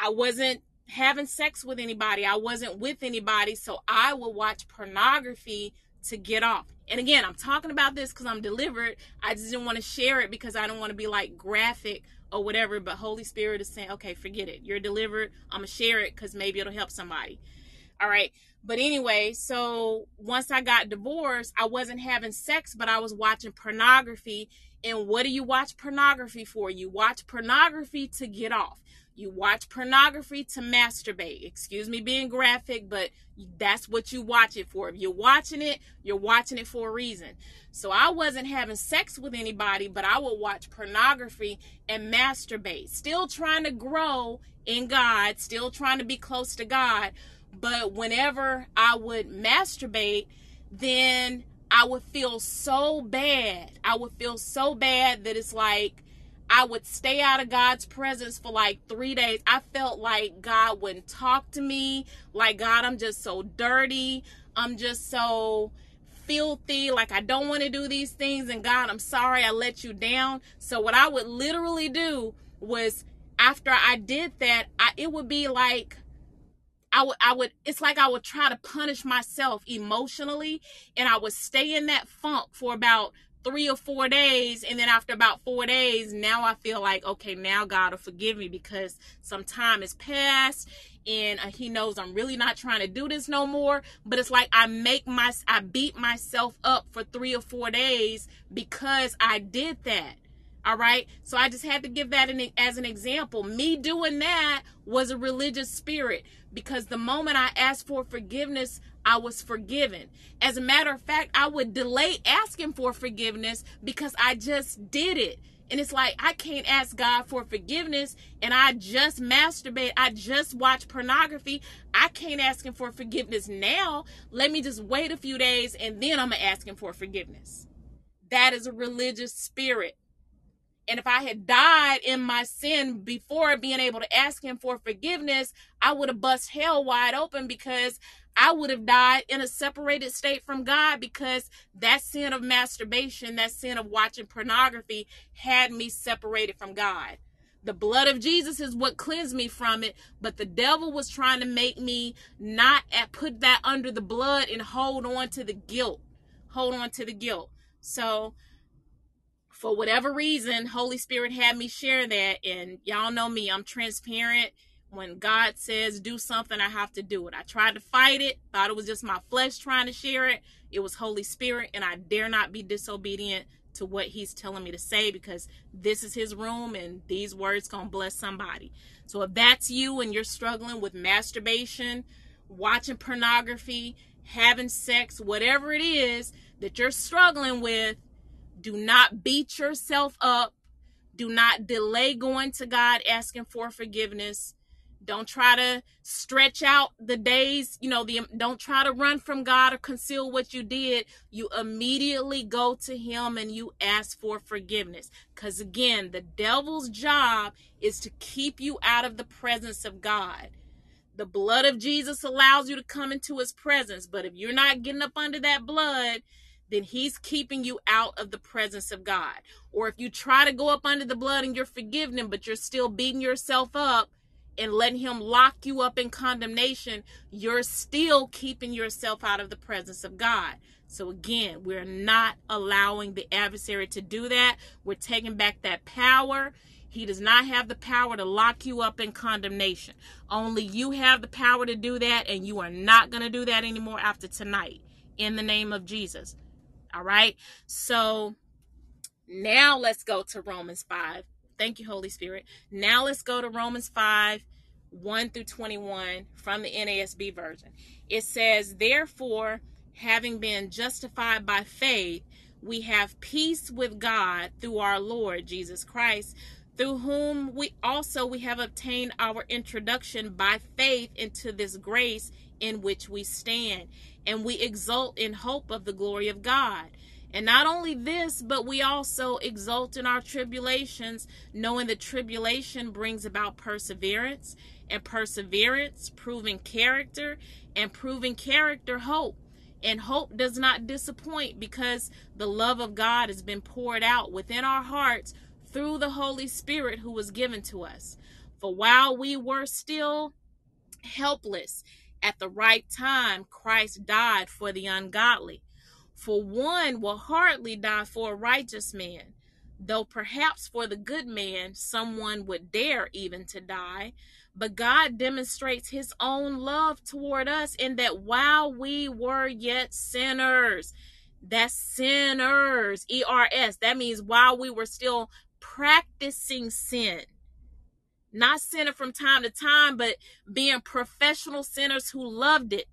I wasn't having sex with anybody. I wasn't with anybody. So I would watch pornography to get off. And again, I'm talking about this because I'm delivered. I just didn't want to share it because I don't want to be like graphic or whatever. But Holy Spirit is saying, okay, forget it. You're delivered. I'm going to share it because maybe it'll help somebody. All right. But anyway, so once I got divorced, I wasn't having sex, but I was watching pornography and what do you watch pornography for? You watch pornography to get off. You watch pornography to masturbate. Excuse me being graphic, but that's what you watch it for. If you're watching it, you're watching it for a reason. So I wasn't having sex with anybody, but I would watch pornography and masturbate. Still trying to grow in God, still trying to be close to God. But whenever I would masturbate, then I would feel so bad. I would feel so bad that it's like I would stay out of God's presence for like three days. I felt like God wouldn't talk to me. Like, God, I'm just so dirty. I'm just so filthy. Like, I don't want to do these things. And God, I'm sorry I let you down. So, what I would literally do was after I did that, I, it would be like I would I would it's like I would try to punish myself emotionally and I would stay in that funk for about three or four days and then after about four days now i feel like okay now god will forgive me because some time has passed and uh, he knows i'm really not trying to do this no more. But it's like i make my i beat myself up for three or four days because i did that all right. So I just had to give that as an example. Me doing that was a religious spirit because the moment I asked for forgiveness, I was forgiven. As a matter of fact, I would delay asking for forgiveness because I just did it. And it's like, I can't ask God for forgiveness and I just masturbate. I just watch pornography. I can't ask Him for forgiveness now. Let me just wait a few days and then I'm going to ask Him for forgiveness. That is a religious spirit. And if I had died in my sin before being able to ask him for forgiveness, I would have bust hell wide open because I would have died in a separated state from God because that sin of masturbation, that sin of watching pornography had me separated from God. The blood of Jesus is what cleansed me from it, but the devil was trying to make me not put that under the blood and hold on to the guilt. Hold on to the guilt. So, for whatever reason, Holy Spirit had me share that. And y'all know me, I'm transparent. When God says do something, I have to do it. I tried to fight it, thought it was just my flesh trying to share it. It was Holy Spirit, and I dare not be disobedient to what He's telling me to say because this is His room and these words gonna bless somebody. So if that's you and you're struggling with masturbation, watching pornography, having sex, whatever it is that you're struggling with, do not beat yourself up. Do not delay going to God asking for forgiveness. Don't try to stretch out the days, you know, the don't try to run from God or conceal what you did. You immediately go to him and you ask for forgiveness. Cuz again, the devil's job is to keep you out of the presence of God. The blood of Jesus allows you to come into his presence, but if you're not getting up under that blood, then he's keeping you out of the presence of God. Or if you try to go up under the blood and you're forgiven, him, but you're still beating yourself up and letting him lock you up in condemnation, you're still keeping yourself out of the presence of God. So again, we're not allowing the adversary to do that. We're taking back that power. He does not have the power to lock you up in condemnation. Only you have the power to do that, and you are not going to do that anymore after tonight. In the name of Jesus. All right. So Now let's go to Romans 5. Thank you, Holy Spirit. Now let's go to Romans 5 1 through 21 from the NASB version. It says, Therefore, having been justified by faith, we have peace with God through our Lord Jesus Christ, through whom we also we have obtained our introduction by faith into this grace in which we stand, and we exult in hope of the glory of God. And not only this, but we also exult in our tribulations, knowing that tribulation brings about perseverance, and perseverance, proving character, and proving character, hope. And hope does not disappoint because the love of God has been poured out within our hearts through the Holy Spirit who was given to us. For while we were still helpless, at the right time, Christ died for the ungodly. For one will hardly die for a righteous man, though perhaps for the good man someone would dare even to die. But God demonstrates his own love toward us in that while we were yet sinners, that's sinners, E R S, that means while we were still practicing sin, not sinning from time to time, but being professional sinners who loved it.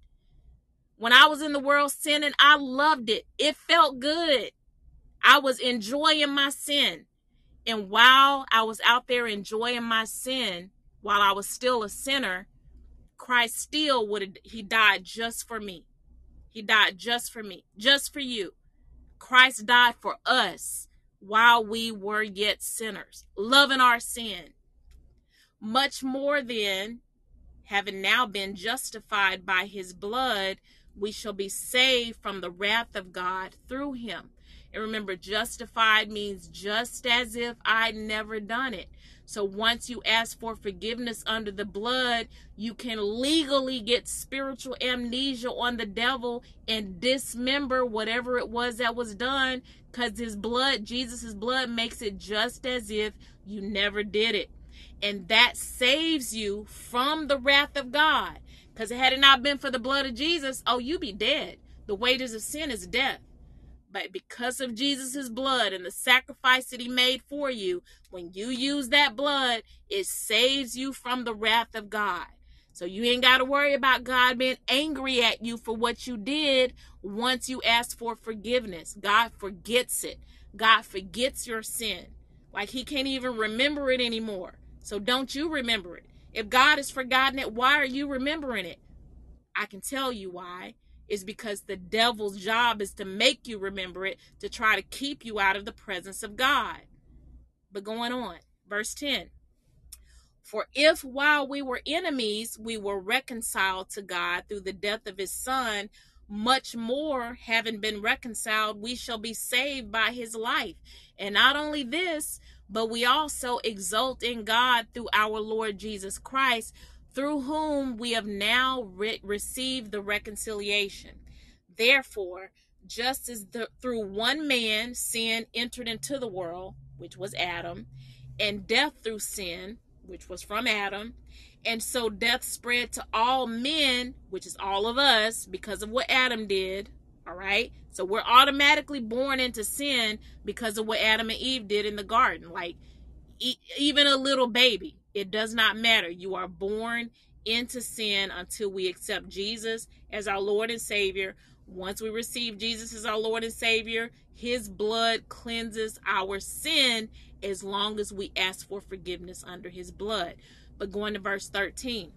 When I was in the world sinning, I loved it. It felt good. I was enjoying my sin. And while I was out there enjoying my sin, while I was still a sinner, Christ still would he died just for me. He died just for me, just for you. Christ died for us while we were yet sinners, loving our sin. Much more than having now been justified by his blood, we shall be saved from the wrath of God through him. And remember, justified means just as if I'd never done it. So once you ask for forgiveness under the blood, you can legally get spiritual amnesia on the devil and dismember whatever it was that was done because his blood, Jesus' blood, makes it just as if you never did it. And that saves you from the wrath of God. Because had it not been for the blood of Jesus, oh, you'd be dead. The wages of sin is death. But because of Jesus' blood and the sacrifice that he made for you, when you use that blood, it saves you from the wrath of God. So you ain't got to worry about God being angry at you for what you did once you ask for forgiveness. God forgets it. God forgets your sin. Like he can't even remember it anymore. So don't you remember it. If God has forgotten it, why are you remembering it? I can tell you why. Is because the devil's job is to make you remember it to try to keep you out of the presence of God. But going on, verse 10 For if while we were enemies, we were reconciled to God through the death of his son, much more, having been reconciled, we shall be saved by his life. And not only this, but we also exult in God through our Lord Jesus Christ, through whom we have now re- received the reconciliation. Therefore, just as the, through one man sin entered into the world, which was Adam, and death through sin, which was from Adam, and so death spread to all men, which is all of us, because of what Adam did. All right. So we're automatically born into sin because of what Adam and Eve did in the garden. Like e- even a little baby, it does not matter. You are born into sin until we accept Jesus as our Lord and Savior. Once we receive Jesus as our Lord and Savior, His blood cleanses our sin as long as we ask for forgiveness under His blood. But going to verse 13.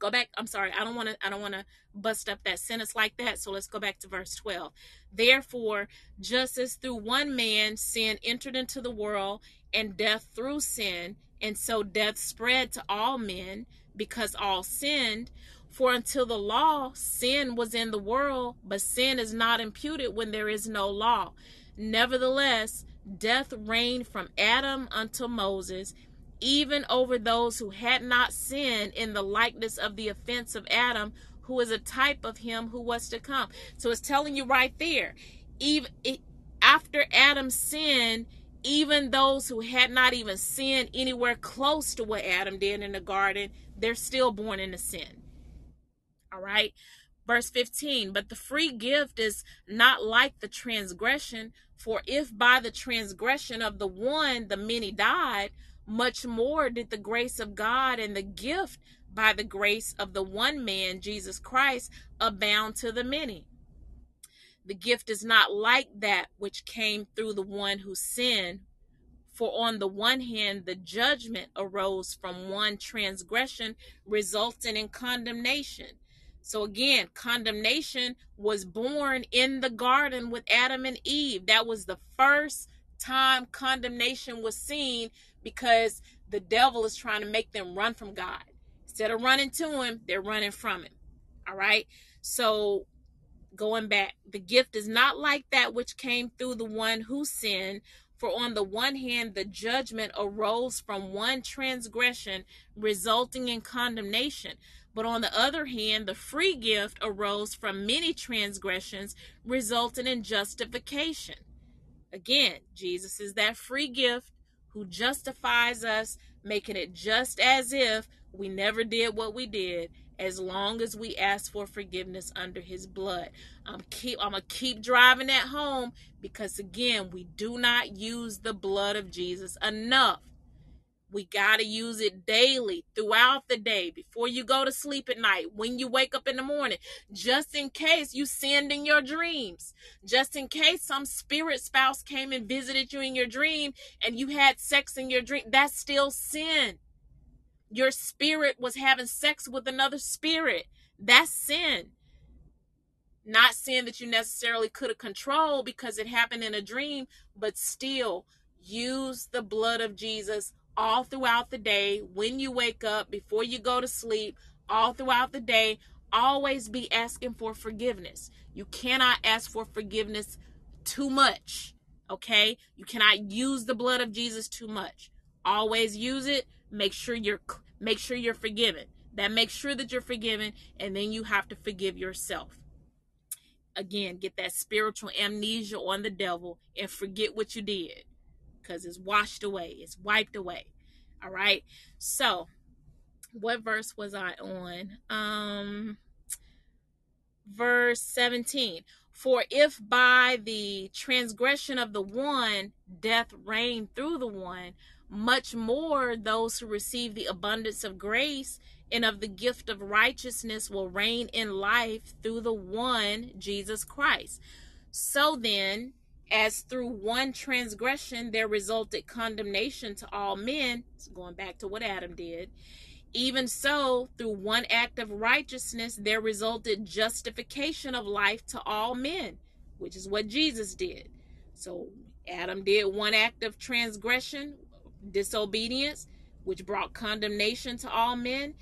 Go back. I'm sorry. I don't want to I don't want to bust up that sentence like that. So let's go back to verse 12. Therefore, just as through one man sin entered into the world and death through sin, and so death spread to all men because all sinned. For until the law, sin was in the world, but sin is not imputed when there is no law. Nevertheless, death reigned from Adam unto Moses, even over those who had not sinned in the likeness of the offense of Adam, who is a type of him who was to come. So it's telling you right there, even after Adam's sin, even those who had not even sinned anywhere close to what Adam did in the garden, they're still born into sin. All right. Verse 15, but the free gift is not like the transgression, for if by the transgression of the one the many died, much more did the grace of God and the gift by the grace of the one man, Jesus Christ, abound to the many. The gift is not like that which came through the one who sinned. For on the one hand, the judgment arose from one transgression, resulting in condemnation. So again, condemnation was born in the garden with Adam and Eve. That was the first time condemnation was seen because the devil is trying to make them run from God. Instead of running to him, they're running from him. All right. So going back, the gift is not like that which came through the one who sinned. For on the one hand, the judgment arose from one transgression, resulting in condemnation. But on the other hand, the free gift arose from many transgressions, resulting in justification. Again, Jesus is that free gift who justifies us, making it just as if we never did what we did, as long as we ask for forgiveness under his blood. I'm keep I'm gonna keep driving that home because again, we do not use the blood of Jesus enough. We got to use it daily throughout the day before you go to sleep at night, when you wake up in the morning, just in case you sinned in your dreams, just in case some spirit spouse came and visited you in your dream and you had sex in your dream. That's still sin. Your spirit was having sex with another spirit. That's sin. Not sin that you necessarily could have controlled because it happened in a dream, but still use the blood of Jesus all throughout the day, when you wake up, before you go to sleep, all throughout the day. Always be asking for forgiveness. You cannot ask for forgiveness too much. Okay? You cannot use the blood of Jesus too much. Always use it. Make sure you're make sure you're forgiven. That makes sure that you're forgiven and then you have to forgive yourself. Again, get that spiritual amnesia on the devil and forget what you did because it's washed away, it's wiped away. All right. So, what verse was I on? Um, verse 17. For if by the transgression of the one death reigned through the one, much more those who receive the abundance of grace and of the gift of righteousness will reign in life through the one, Jesus Christ. So then, as through one transgression there resulted condemnation to all men, going back to what Adam did, even so, through one act of righteousness there resulted justification of life to all men, which is what Jesus did. So Adam did one act of transgression, disobedience, which brought condemnation to all men.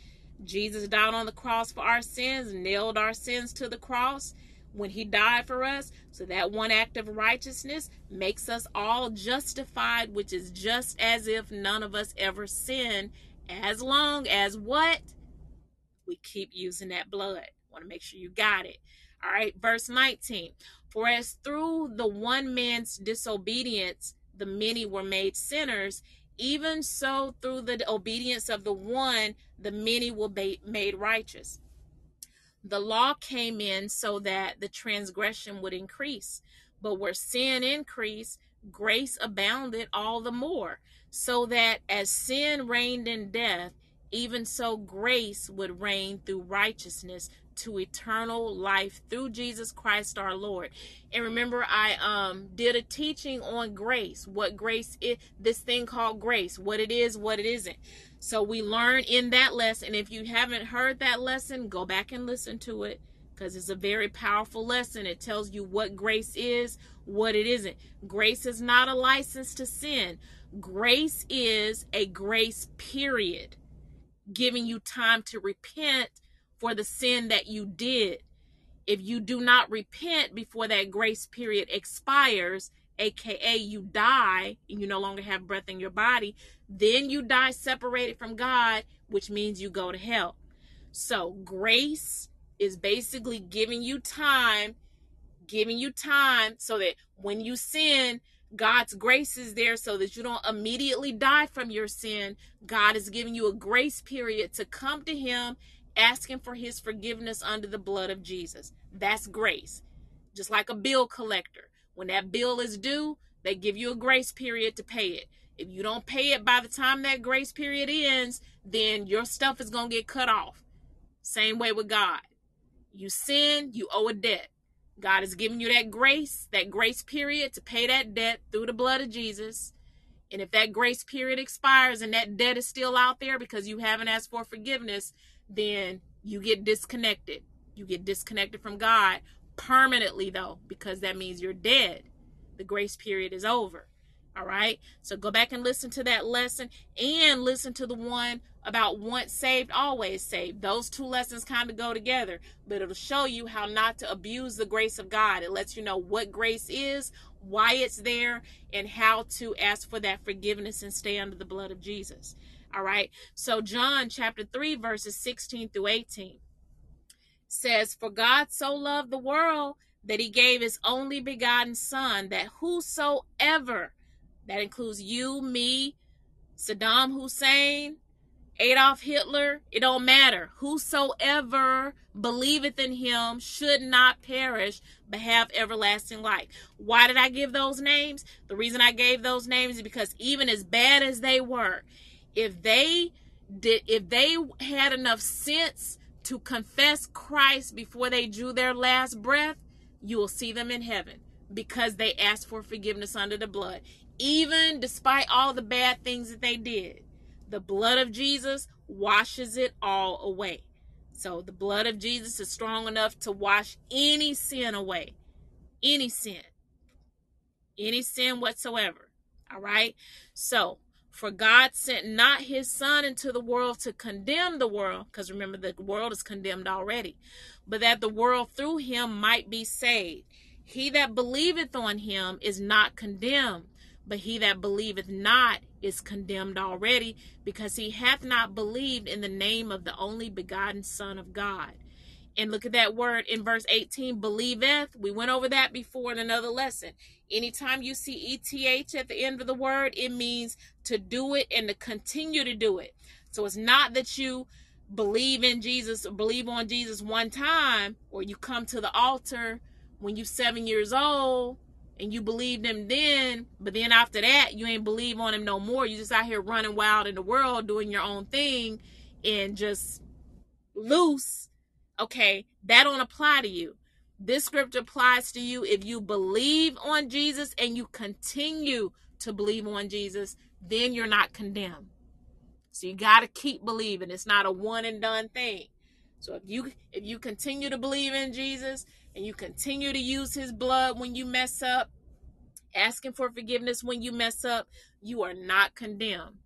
Jesus died on the cross for our sins, nailed our sins to the cross when he died for us. So that one act of righteousness makes us all justified, which is just as if none of us ever sinned, as long as what? We keep using that blood. Want to make sure you got it. All right, verse 19. For as through the one man's disobedience the many were made sinners, even so through the obedience of the one the many will be made righteous the law came in so that the transgression would increase. But where sin increased, grace abounded all the more, so that as sin reigned in death, even so grace would reign through righteousness to eternal life through Jesus Christ our Lord. And remember I um did a teaching on grace, what grace is this thing called grace, what it is, what it isn't. So we learn in that lesson. If you haven't heard that lesson, go back and listen to it because it's a very powerful lesson. It tells you what grace is, what it isn't. Grace is not a license to sin. Grace is a grace period, giving you time to repent for the sin that you did. If you do not repent before that grace period expires, aka you die and you no longer have breath in your body, then you die separated from God, which means you go to hell. So, grace is basically giving you time, giving you time so that when you sin, God's grace is there so that you don't immediately die from your sin. God is giving you a grace period to come to Him asking for his forgiveness under the blood of Jesus. That's grace. Just like a bill collector. When that bill is due, they give you a grace period to pay it. If you don't pay it by the time that grace period ends, then your stuff is going to get cut off. Same way with God. You sin, you owe a debt. God has given you that grace, that grace period to pay that debt through the blood of Jesus. And if that grace period expires and that debt is still out there because you haven't asked for forgiveness, then you get disconnected. You get disconnected from God permanently, though, because that means you're dead. The grace period is over. All right. So go back and listen to that lesson and listen to the one about once saved, always saved. Those two lessons kind of go together, but it'll show you how not to abuse the grace of God. It lets you know what grace is, why it's there, and how to ask for that forgiveness and stay under the blood of Jesus. All right. So, John chapter 3, verses 16 through 18 says, For God so loved the world that he gave his only begotten Son, that whosoever, that includes you, me, Saddam Hussein, Adolf Hitler, it don't matter. Whosoever believeth in him should not perish, but have everlasting life. Why did I give those names? The reason I gave those names is because even as bad as they were, if they did if they had enough sense to confess Christ before they drew their last breath, you will see them in heaven because they asked for forgiveness under the blood. Even despite all the bad things that they did, the blood of Jesus washes it all away. So the blood of Jesus is strong enough to wash any sin away. Any sin. Any sin whatsoever. All right? So, for God sent not his Son into the world to condemn the world, because remember, the world is condemned already, but that the world through him might be saved. He that believeth on him is not condemned, but he that believeth not is condemned already, because he hath not believed in the name of the only begotten Son of God. And look at that word in verse 18, believeth. We went over that before in another lesson. Anytime you see ETH at the end of the word, it means to do it and to continue to do it. So it's not that you believe in Jesus or believe on Jesus one time, or you come to the altar when you're seven years old and you believed him then, but then after that, you ain't believe on him no more. You just out here running wild in the world, doing your own thing and just loose. Okay, that don't apply to you. This scripture applies to you if you believe on Jesus and you continue to believe on Jesus, then you're not condemned. So you got to keep believing. It's not a one and done thing. So if you if you continue to believe in Jesus and you continue to use his blood when you mess up, asking for forgiveness when you mess up, you are not condemned.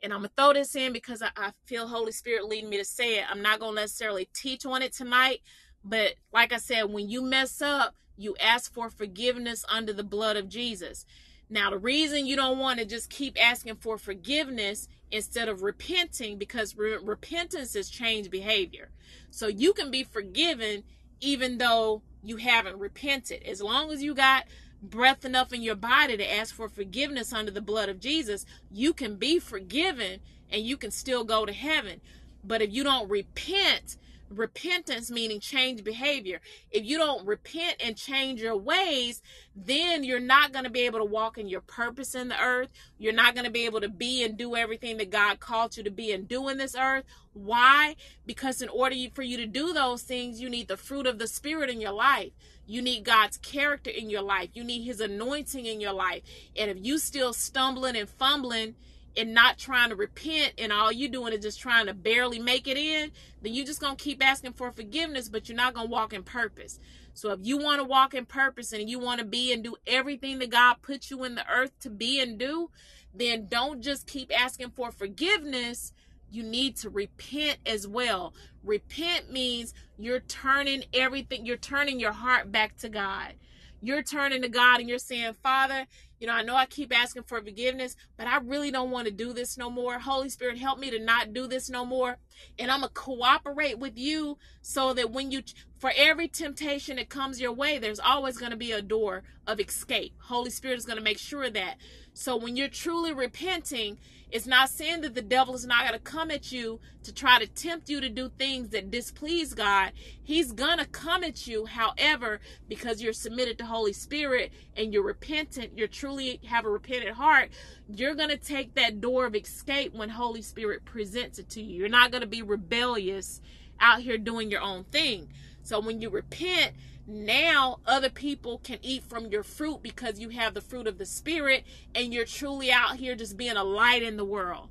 And I'm going to throw this in because I, I feel Holy Spirit leading me to say it. I'm not going to necessarily teach on it tonight, but like I said, when you mess up, you ask for forgiveness under the blood of Jesus. Now, the reason you don't want to just keep asking for forgiveness instead of repenting, because re- repentance is change behavior. So you can be forgiven even though you haven't repented. As long as you got breath enough in your body to ask for forgiveness under the blood of Jesus, you can be forgiven and you can still go to heaven. But if you don't repent, repentance meaning change behavior. If you don't repent and change your ways, then you're not going to be able to walk in your purpose in the earth. You're not going to be able to be and do everything that God called you to be and do in this earth. Why? Because in order for you to do those things, you need the fruit of the Spirit in your life. You need God's character in your life. You need His anointing in your life. And if you still stumbling and fumbling, and not trying to repent and all you doing is just trying to barely make it in, then you're just going to keep asking for forgiveness, but you're not going to walk in purpose. So if you want to walk in purpose and you want to be and do everything that God put you in the earth to be and do, then don't just keep asking for forgiveness. You need to repent as well. Repent means you're turning everything, you're turning your heart back to God. You're turning to God and you're saying, Father, you know, I know I keep asking for forgiveness, but I really don't want to do this no more. Holy Spirit, help me to not do this no more. And I'm going to cooperate with you so that when you, for every temptation that comes your way, there's always going to be a door of escape. Holy Spirit is going to make sure that. So when you're truly repenting It's not saying that the devil is not going to come at you to try to tempt you to do things that displease God. He's going to come at you, however, because you're submitted to Holy Spirit and you're repentant, you truly have a repentant heart, you're going to take that door of escape when Holy Spirit presents it to you. You're not going to be rebellious out here doing your own thing. So when you repent, now other people can eat from your fruit because you have the fruit of the spirit and you're truly out here just being a light in the world.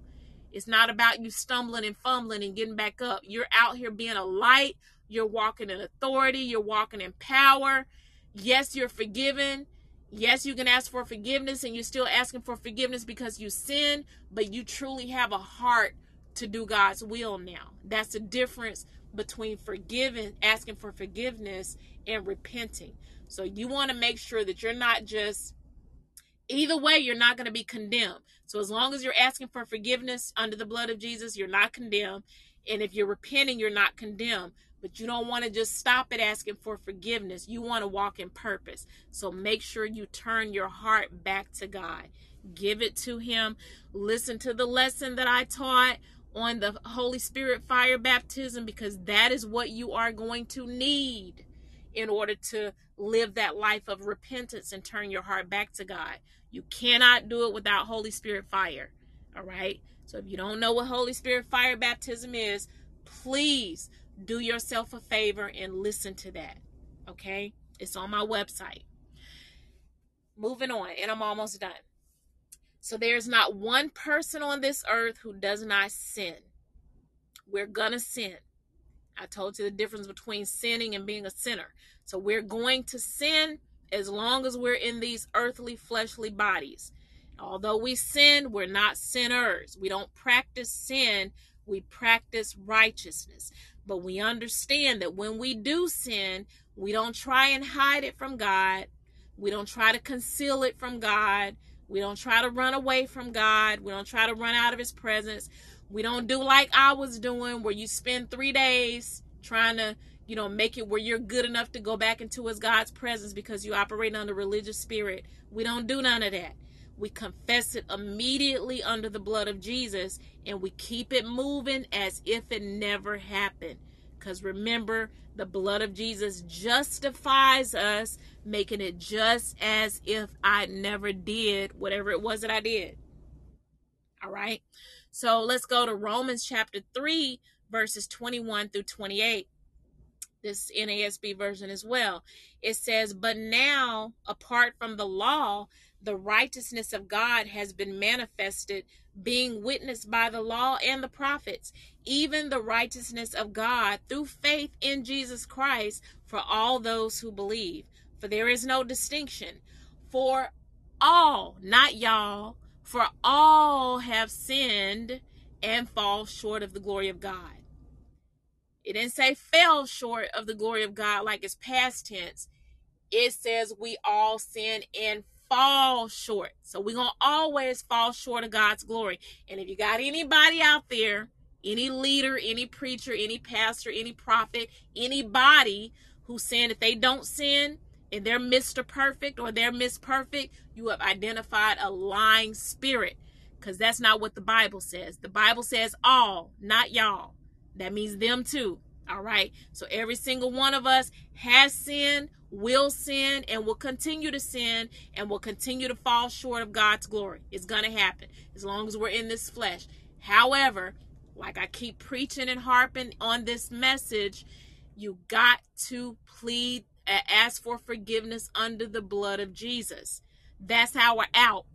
It's not about you stumbling and fumbling and getting back up. You're out here being a light. You're walking in authority. You're walking in power. Yes, you're forgiven. Yes, you can ask for forgiveness and you're still asking for forgiveness because you sin, but you truly have a heart to do God's will now. That's the difference between forgiving, asking for forgiveness, and repenting. So you want to make sure that you're not just either way you're not going to be condemned. So as long as you're asking for forgiveness under the blood of Jesus, you're not condemned. And if you're repenting, you're not condemned. But you don't want to just stop at asking for forgiveness. You want to walk in purpose. So make sure you turn your heart back to God. Give it to Him. Listen to the lesson that I taught on the Holy Spirit fire baptism because that is what you are going to need in order to live that life of repentance and turn your heart back to God. You cannot do it without Holy Spirit fire. All right? So if you don't know what Holy Spirit fire baptism is, please do yourself a favor and listen to that. Okay? It's on my website. Moving on, and I'm almost done. So there's not one person on this earth who does not sin. We're going to sin. I told you the difference between sinning and being a sinner. So we're going to sin as long as we're in these earthly, fleshly bodies. Although we sin, we're not sinners. We don't practice sin, we practice righteousness. But we understand that when we do sin, we don't try and hide it from God. We don't try to conceal it from God. We don't try to run away from God. We don't try to run out of His presence. We don't do like I was doing, where you spend three days trying to, you know, make it where you're good enough to go back into His God's presence because you operate under religious spirit. We don't do none of that. We confess it immediately under the blood of Jesus and we keep it moving as if it never happened. Because remember, the blood of Jesus justifies us, making it just as if I never did whatever it was that I did. All right. So let's go to Romans chapter 3, verses 21 through 28. This NASB version as well. It says, But now, apart from the law, the righteousness of God has been manifested, being witnessed by the law and the prophets, even the righteousness of God through faith in Jesus Christ for all those who believe. For there is no distinction. For all, not y'all, for all have sinned and fall short of the glory of God. It didn't say fell short of the glory of God like it's past tense. It says we all sin and fall short. So we're going to always fall short of God's glory. And if you got anybody out there, any leader, any preacher, any pastor, any prophet, anybody who's saying that they don't sin, and they're Mr. Perfect or they're Miss Perfect, you have identified a lying spirit because that's not what the Bible says. The Bible says all, not y'all. That means them too. All right. So every single one of us has sinned, will sin, and will continue to sin and will continue to fall short of God's glory. It's going to happen as long as we're in this flesh. However, like I keep preaching and harping on this message, you got to plead ask for forgiveness under the blood of Jesus. That's our out.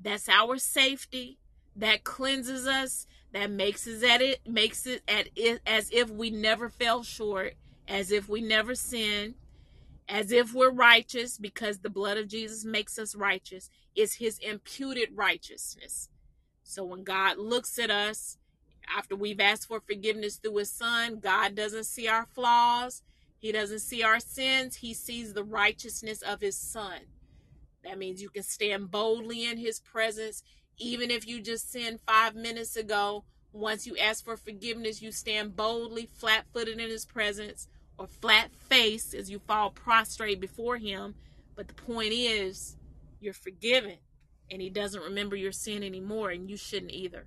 That's our safety. That cleanses us. That makes us at it makes it at it as if we never fell short, as if we never sinned, as if we're righteous because the blood of Jesus makes us righteous. Is his imputed righteousness. So when God looks at us after we've asked for forgiveness through his son, God doesn't see our flaws. He doesn't see our sins, he sees the righteousness of his son. That means you can stand boldly in his presence, even if you just sinned five minutes ago. Once you ask for forgiveness, you stand boldly, flat footed in his presence, or flat faced as you fall prostrate before him. But the point is, you're forgiven and he doesn't remember your sin anymore, and you shouldn't either.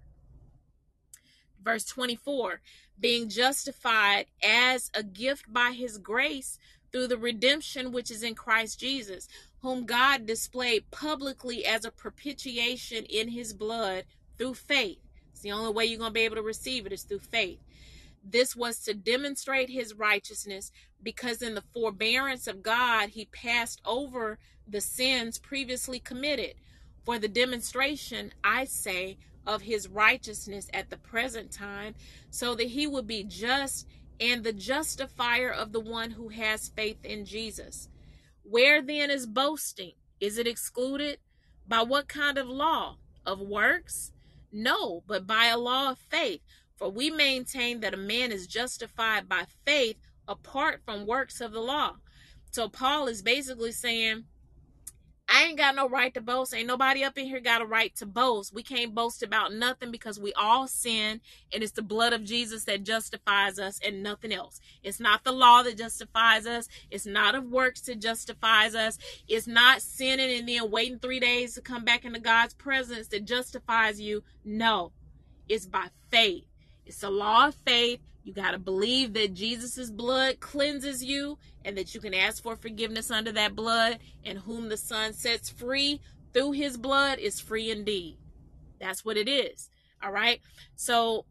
Verse 24 being justified as a gift by his grace through the redemption which is in Christ Jesus, whom God displayed publicly as a propitiation in his blood through faith. It's the only way you're going to be able to receive it is through faith. This was to demonstrate his righteousness because in the forbearance of God, he passed over the sins previously committed. For the demonstration, I say, of his righteousness at the present time, so that he would be just and the justifier of the one who has faith in Jesus. Where then is boasting? Is it excluded? By what kind of law? Of works? No, but by a law of faith. For we maintain that a man is justified by faith apart from works of the law. So Paul is basically saying, I ain't got no right to boast. Ain't nobody up in here got a right to boast. We can't boast about nothing because we all sin and it's the blood of Jesus that justifies us and nothing else. It's not the law that justifies us. It's not of works that justifies us. It's not sinning and then waiting three days to come back into God's presence that justifies you. No, it's by faith. It's the law of faith. You got to believe that Jesus' blood cleanses you and that you can ask for forgiveness under that blood. And whom the Son sets free through his blood is free indeed. That's what it is. All right. So,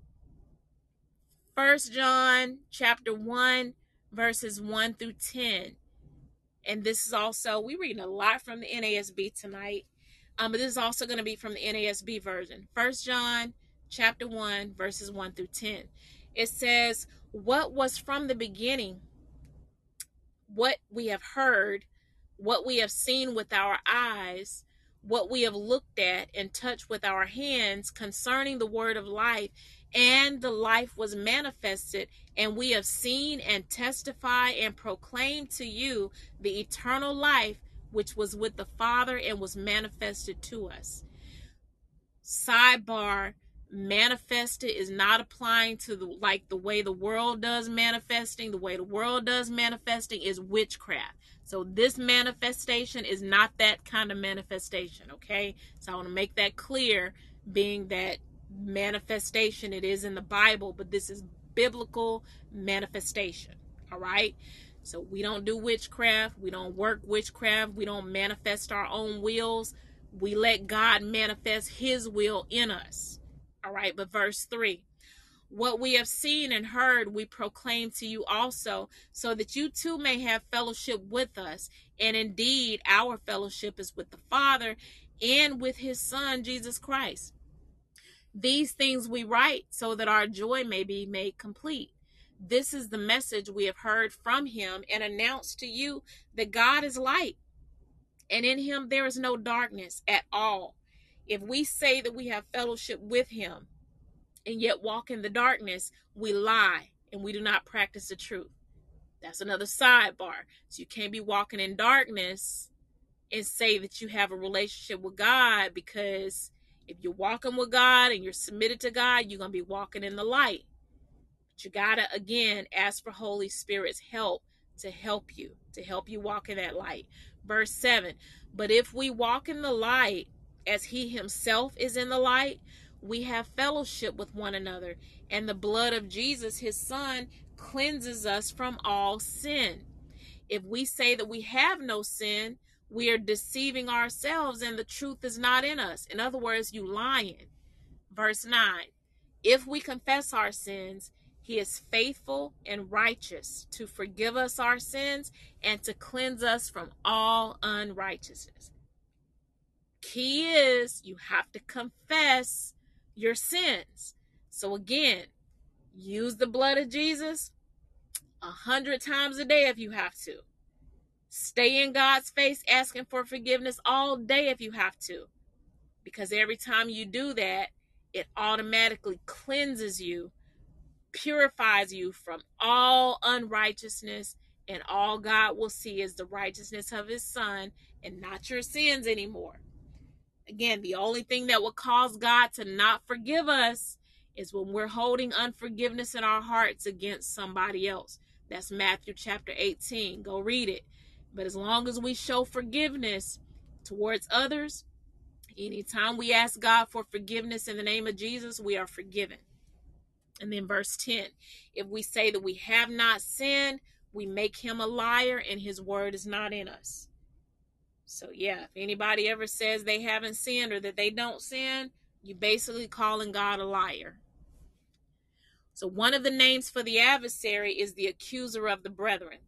First John chapter 1, verses 1 through 10. And this is also, we're reading a lot from the NASB tonight. Um, but this is also going to be from the NASB version. First John chapter 1, verses 1 through 10. It says, What was from the beginning, what we have heard, what we have seen with our eyes, what we have looked at and touched with our hands concerning the word of life, and the life was manifested, and we have seen and testify and proclaim to you the eternal life which was with the Father and was manifested to us. Sidebar manifested is not applying to the like the way the world does manifesting. The way the world does manifesting is witchcraft. So this manifestation is not that kind of manifestation okay? So i want to make that clear being that manifestation it is in the bible but this is biblical manifestation all right? So we don't do witchcraft. We don't work witchcraft. We don't manifest our own wills. We let god manifest his will in us all right, but verse 3 What we have seen and heard, we proclaim to you also, so that you too may have fellowship with us. And indeed, our fellowship is with the Father and with his Son, Jesus Christ. These things we write so that our joy may be made complete. This is the message we have heard from him and announced to you that God is light, and in him there is no darkness at all. If we say that we have fellowship with him and yet walk in the darkness, we lie and we do not practice the truth. That's another sidebar. So you can't be walking in darkness and say that you have a relationship with God because if you're walking with God and you're submitted to God, you're going to be walking in the light. But you got to, again, ask for Holy Spirit's help to help you, to help you walk in that light. Verse 7 But if we walk in the light as he himself is in the light, we have fellowship with one another, and the blood of Jesus, his son, cleanses us from all sin. If we say that we have no sin, we are deceiving ourselves and the truth is not in us. In other words, you lying. Verse 9 If we confess our sins, he is faithful and righteous to forgive us our sins and to cleanse us from all unrighteousness key is you have to confess your sins. So again, use the blood of Jesus a hundred times a day if you have to. Stay in God's face asking for forgiveness all day if you have to. Because every time you do that, it automatically cleanses you, purifies you from all unrighteousness, and all God will see is the righteousness of his son and not your sins anymore. Again, the only thing that will cause God to not forgive us is when we're holding unforgiveness in our hearts against somebody else. That's Matthew chapter 18. Go read it. But as long as we show forgiveness towards others, Anytime we ask God for forgiveness in the name of Jesus, we are forgiven. And then verse 10 if we say that we have not sinned, we make him a liar and his word is not in us. So, yeah, if anybody ever says they haven't sinned or that they don't sin, you're basically calling God a liar. So, one of the names for the adversary is the accuser of the brethren.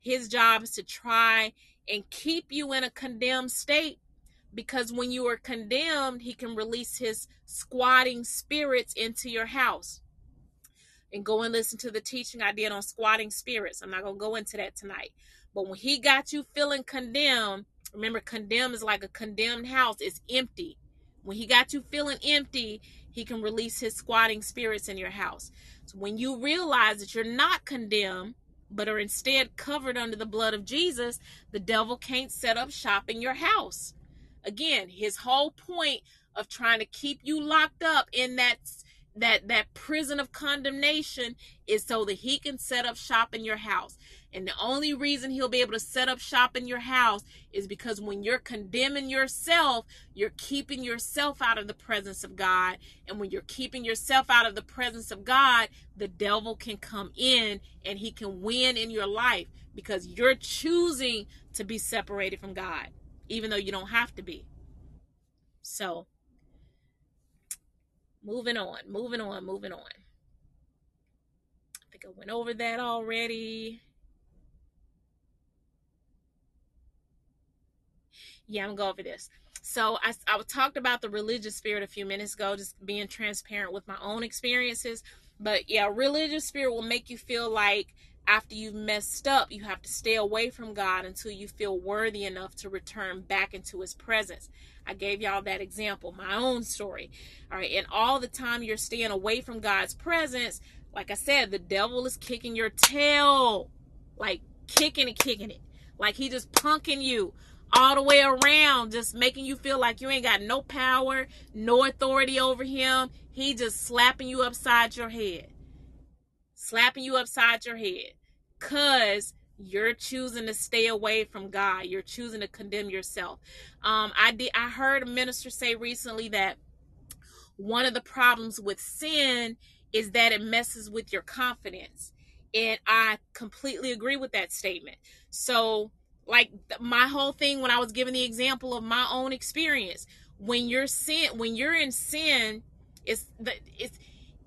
His job is to try and keep you in a condemned state because when you are condemned, he can release his squatting spirits into your house. And go and listen to the teaching I did on squatting spirits. I'm not going to go into that tonight. But when he got you feeling condemned, remember, condemned is like a condemned house, it's empty. When he got you feeling empty, he can release his squatting spirits in your house. So when you realize that you're not condemned, but are instead covered under the blood of Jesus, the devil can't set up shop in your house. Again, his whole point of trying to keep you locked up in that that that prison of condemnation is so that he can set up shop in your house. And the only reason he'll be able to set up shop in your house is because when you're condemning yourself, you're keeping yourself out of the presence of God. And when you're keeping yourself out of the presence of God, the devil can come in and he can win in your life because you're choosing to be separated from God, even though you don't have to be. So, moving on, moving on, moving on. I think I went over that already. yeah, I'm gonna go over this. So I, I talked about the religious spirit a few minutes ago, just being transparent with my own experiences. But yeah, religious spirit will make you feel like after you've messed up, you have to stay away from God until you feel worthy enough to return back into His presence. I gave y'all that example, my own story. All right, and all the time you're staying away from God's presence, like I said, the devil is kicking your tail, like kicking and kicking it, like he just punking you all the way around, just making you feel like you ain't got no power, no authority over him. He just slapping you upside your head. Slapping you upside your head. Cause you're choosing to stay away from God. You're choosing to condemn yourself. Um, I did I heard a minister say recently that one of the problems with sin is that it messes with your confidence. And I completely agree with that statement. So like my whole thing when I was giving the example of my own experience. When you're sin, when you're in sin, it's the it's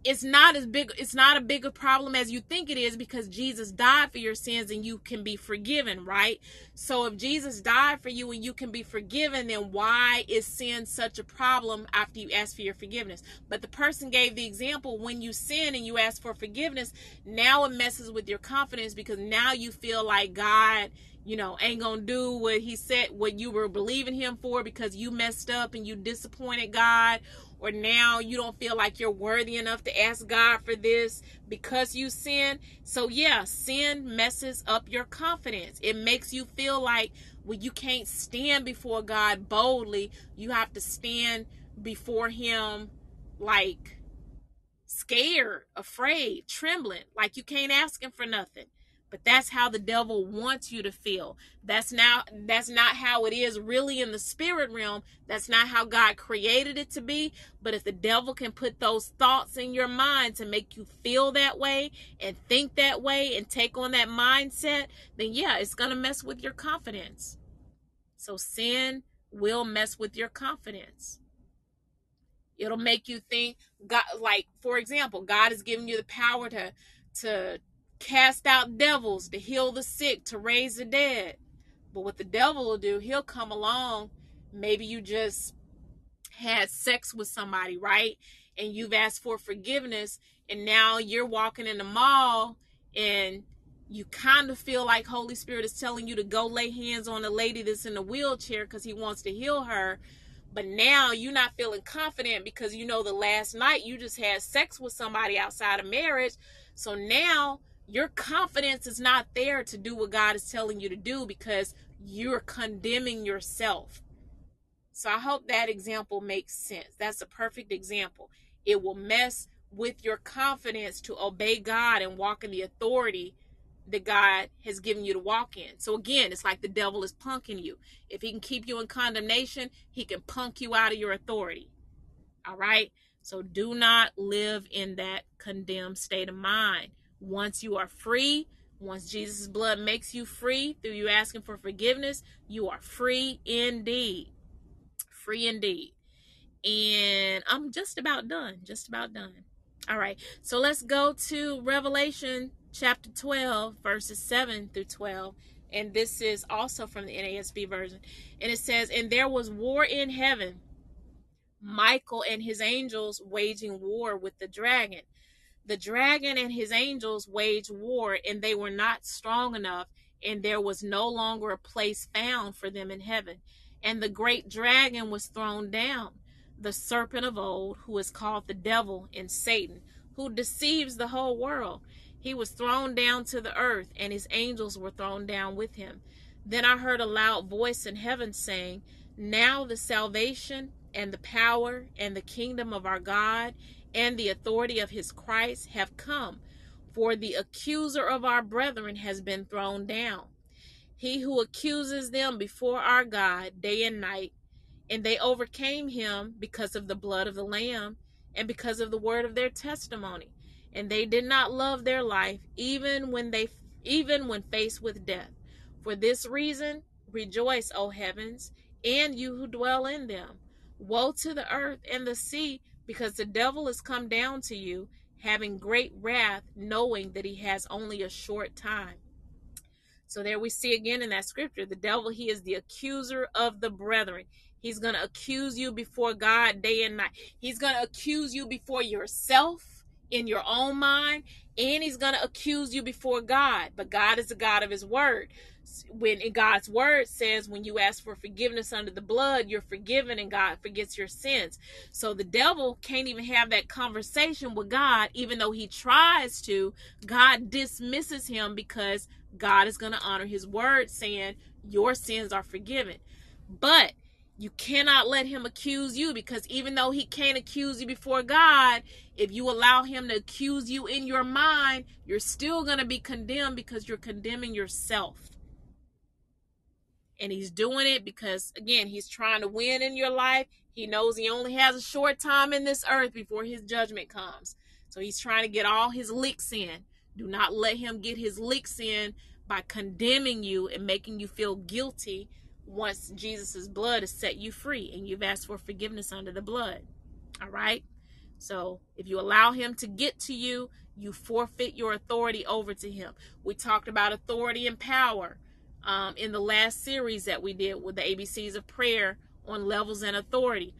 it's not as big it's not a bigger problem as you think it is because Jesus died for your sins and you can be forgiven, right? So if Jesus died for you and you can be forgiven, then why is sin such a problem after you ask for your forgiveness? But the person gave the example when you sin and you ask for forgiveness, now it messes with your confidence because now you feel like God you know, ain't gonna do what he said, what you were believing him for because you messed up and you disappointed God, or now you don't feel like you're worthy enough to ask God for this because you sin. So, yeah, sin messes up your confidence. It makes you feel like well, you can't stand before God boldly, you have to stand before Him like scared, afraid, trembling, like you can't ask Him for nothing. But that's how the devil wants you to feel. That's not that's not how it is really in the spirit realm. That's not how God created it to be. But if the devil can put those thoughts in your mind to make you feel that way and think that way and take on that mindset, then yeah, it's going to mess with your confidence. So sin will mess with your confidence. It'll make you think God like for example, God is giving you the power to to cast out devils, to heal the sick, to raise the dead. But what the devil will do, he'll come along. Maybe you just had sex with somebody, right? And you've asked for forgiveness, and now you're walking in the mall and you kind of feel like Holy Spirit is telling you to go lay hands on a lady that's in a wheelchair because he wants to heal her. But now you're not feeling confident because you know the last night you just had sex with somebody outside of marriage. So now your confidence is not there to do what God is telling you to do because you're condemning yourself. So I hope that example makes sense. That's a perfect example. It will mess with your confidence to obey God and walk in the authority that God has given you to walk in. So again, it's like the devil is punking you. If he can keep you in condemnation, he can punk you out of your authority. All right? So do not live in that condemned state of mind. Once you are free, once Jesus' blood makes you free through you asking for forgiveness, you are free indeed. Free indeed. And I'm just about done. Just about done. All right. So let's go to Revelation chapter 12, verses 7 through 12. And this is also from the NASB version. And it says, And there was war in heaven, Michael and his angels waging war with the dragon. The dragon and his angels waged war, and they were not strong enough, and there was no longer a place found for them in heaven. And the great dragon was thrown down, the serpent of old, who is called the devil and Satan, who deceives the whole world. He was thrown down to the earth, and his angels were thrown down with him. Then I heard a loud voice in heaven saying, Now the salvation and the power and the kingdom of our God and the authority of his Christ have come, for the accuser of our brethren has been thrown down. He who accuses them before our God day and night, and they overcame him because of the blood of the Lamb and because of the word of their testimony and they did not love their life even when they even when faced with death. For this reason, rejoice, O heavens, and you who dwell in them. Woe to the earth and the sea, because the devil has come down to you, having great wrath, knowing that he has only a short time. So there we see again in that scripture, the devil, he is the accuser of the brethren. He's going to accuse you before God day and night. He's going to accuse you before yourself in your own mind and he's going to accuse you before God. But God is the God of his word. When in God's word says when you ask for forgiveness under the blood, you're forgiven and God forgets your sins. So the devil can't even have that conversation with God even though he tries to. God dismisses him because God is going to honor his word saying your sins are forgiven. But you cannot let him accuse you because even though he can't accuse you before God, if you allow him to accuse you in your mind, you're still going to be condemned because you're condemning yourself. And he's doing it because, again, he's trying to win in your life. He knows he only has a short time in this earth before his judgment comes. So he's trying to get all his licks in. Do not let him get his licks in by condemning you and making you feel guilty once Jesus' blood has set you free and you've asked for forgiveness under the blood. All right? So if you allow him to get to you, you forfeit your authority over to him. We talked about authority and power um, in the last series that we did with the ABCs of prayer on levels and authority.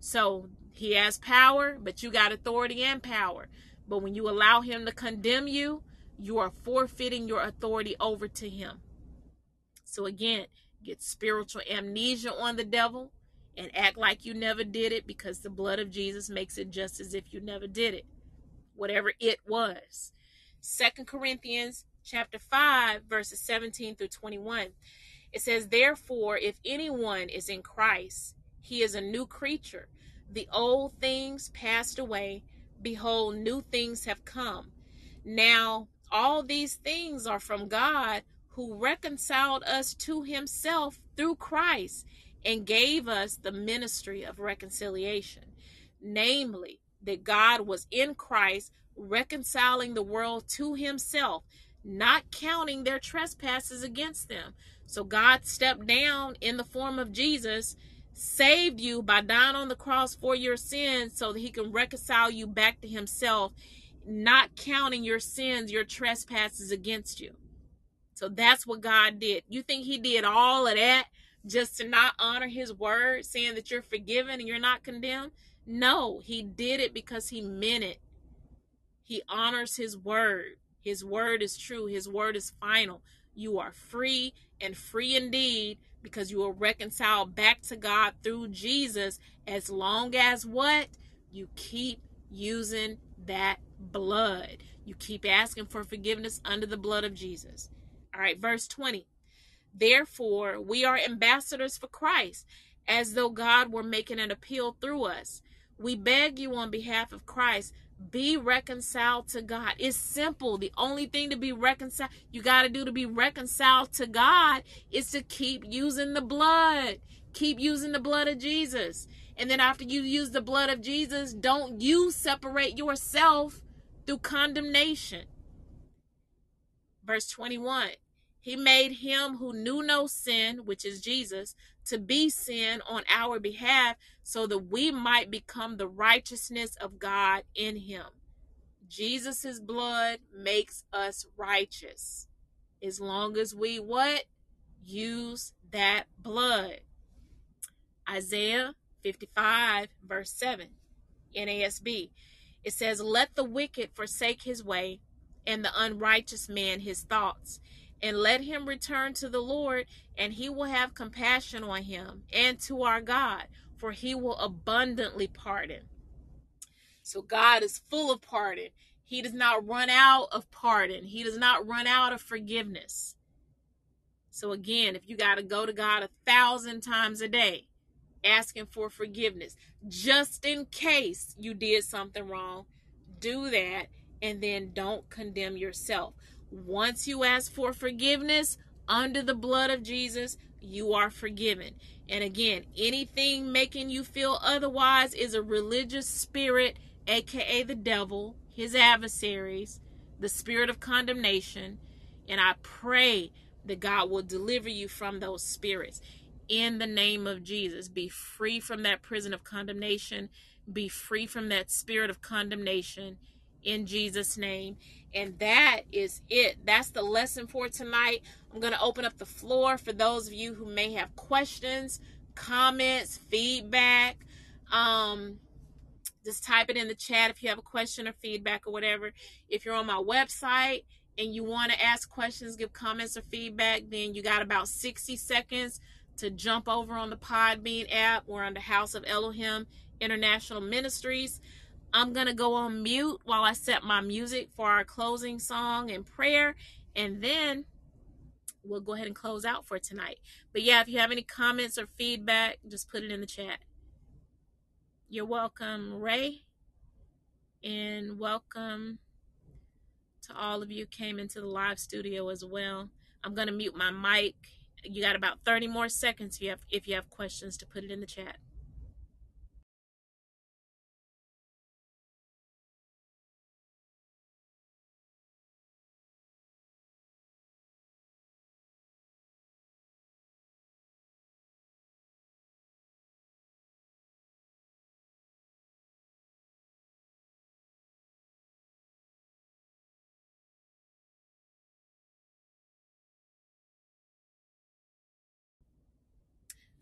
So he has power, but you got authority and power. But when you allow him to condemn you, you are forfeiting your authority over to him. So again, get spiritual amnesia on the devil and act like you never did it because the blood of Jesus makes it just as if you never did it. Whatever it was. Second Corinthians chapter 5 verses 17 through 21. It says, Therefore, if anyone is in Christ, he is a new creature. The old things passed away. Behold, new things have come. Now, all these things are from God who reconciled us to himself through Christ and gave us the ministry of reconciliation. Namely, that God was in Christ reconciling the world to himself, not counting their trespasses against them. So God stepped down in the form of Jesus, saved you by dying on the cross for your sins so that he can reconcile you back to himself, not counting your sins, your trespasses against you. So that's what God did. You think He did all of that just to not honor His word, saying that you're forgiven and you're not condemned? No, He did it because He meant it. He honors His word. His word is true, His word is final. You are free and free indeed because you are reconciled back to God through Jesus as long as what? You keep using that blood. You keep asking for forgiveness under the blood of Jesus. All right, verse 20. Therefore, we are ambassadors for Christ, as though God were making an appeal through us. We beg you on behalf of Christ, be reconciled to God. It's simple. The only thing to be reconciled, you got to do to be reconciled to God is to keep using the blood. Keep using the blood of Jesus. And then after you use the blood of Jesus, don't you separate yourself through condemnation. Verse 21 He made him who knew no sin, which is Jesus, to be sin on our behalf so that we might become the righteousness of God in him. Jesus' blood makes us righteous. As long as we what? Use that blood. Isaiah 55, verse 7, NASB. It says, Let the wicked forsake his way, and the unrighteous man his thoughts, and let him return to the Lord, and he will have compassion on him, and to our God, for he will abundantly pardon. So God is full of pardon. He does not run out of pardon, He does not run out of forgiveness. So, again, if you got to go to God a thousand times a day, asking for forgiveness just in case you did something wrong. Do that and then don't condemn yourself. Once you ask for forgiveness under the blood of Jesus, you are forgiven. And again, anything making you feel otherwise is a religious spirit, aka the devil, his adversaries, the spirit of condemnation. And I pray that God will deliver you from those spirits in the name of Jesus. Be free from that prison of condemnation. Be free from that spirit of condemnation in Jesus' name. And that is it. That's the lesson for tonight. I'm going to open up the floor for those of you who may have questions, comments, feedback. Um, just type it in the chat if you have a question or feedback or whatever. If you're on my website and you want to ask questions, give comments or feedback, then you got about 60 seconds to jump over on the Podbean app. We're on the House of Elohim International Ministries. I'm going to go on mute while I set my music for our closing song and prayer, and then we'll go ahead and close out for tonight. But yeah, if you have any comments or feedback, just put it in the chat. You're welcome, Ray, and welcome to all of you came into the live studio as well. I'm going to mute my mic you got about 30 more seconds if you have if you have questions to put it in the chat.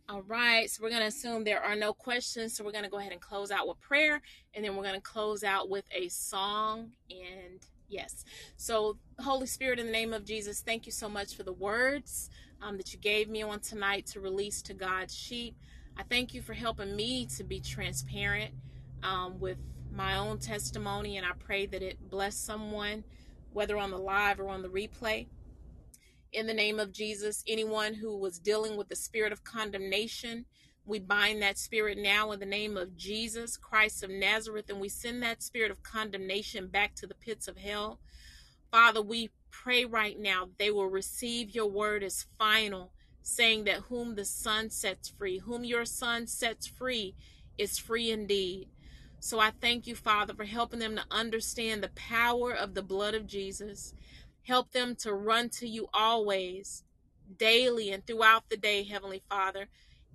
All right, so we're going to assume there are no questions. So we're going to go ahead and close out with prayer, and then we're going to close out with a song. And yes, so Holy Spirit, in the name of Jesus, thank you so much for the words um, that you gave me on tonight to release to God's sheep. I thank you for helping me to be transparent um, with my own testimony, and I pray that it bless someone, whether on the live or on the replay in the name of Jesus. Anyone who was dealing with the spirit of condemnation, we bind that spirit now in the name of Jesus Christ of Nazareth, and we send that spirit of condemnation back to the pits of hell. Father, we pray right now they will receive your word as final, saying that whom the Son sets free, whom your Son sets free, is free indeed. So I thank you, Father, for helping them to understand the power of the blood of Jesus Help them to run to you always, daily and throughout the day, Heavenly Father,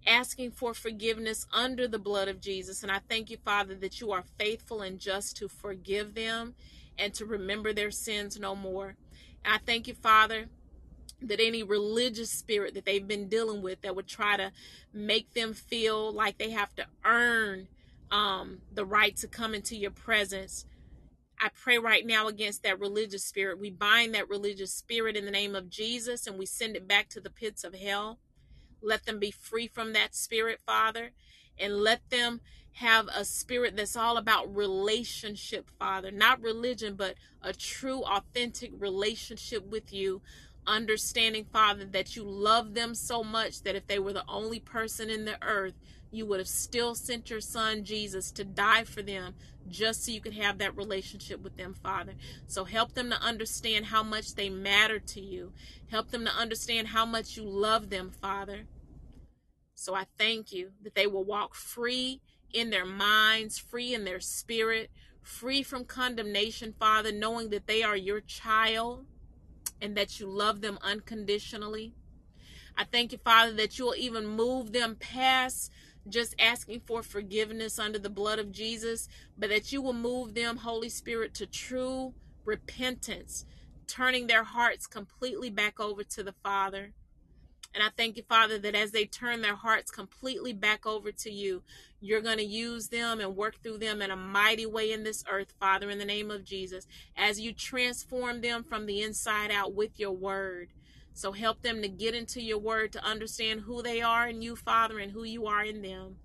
asking for forgiveness under the blood of Jesus. And I thank you, Father, that you are faithful and just to forgive them and to remember their sins no more. And I thank you, Father, that any religious spirit that they've been dealing with that would try to make them feel like they have to earn um, the right to come into your presence I pray right now against that religious spirit. We bind that religious spirit in the name of Jesus and we send it back to the pits of hell. Let them be free from that spirit, Father, and let them have a spirit that's all about relationship, Father. Not religion, but a true, authentic relationship with you. Understanding, Father, that you love them so much that if they were the only person in the earth, you would have still sent your son Jesus to die for them just so you could have that relationship with them, Father. So help them to understand how much they matter to you. Help them to understand how much you love them, Father. So I thank you that they will walk free in their minds, free in their spirit, free from condemnation, Father, knowing that they are your child and that you love them unconditionally. I thank you, Father, that you'll even move them past just asking for forgiveness under the blood of Jesus, but that you will move them, Holy Spirit, to true repentance, turning their hearts completely back over to the Father. And I thank you, Father, that as they turn their hearts completely back over to you, you're going to use them and work through them in a mighty way in this earth, Father, in the name of Jesus, as you transform them from the inside out with your word. So help them to get into your word to understand who they are in you, Father, and who you are in them.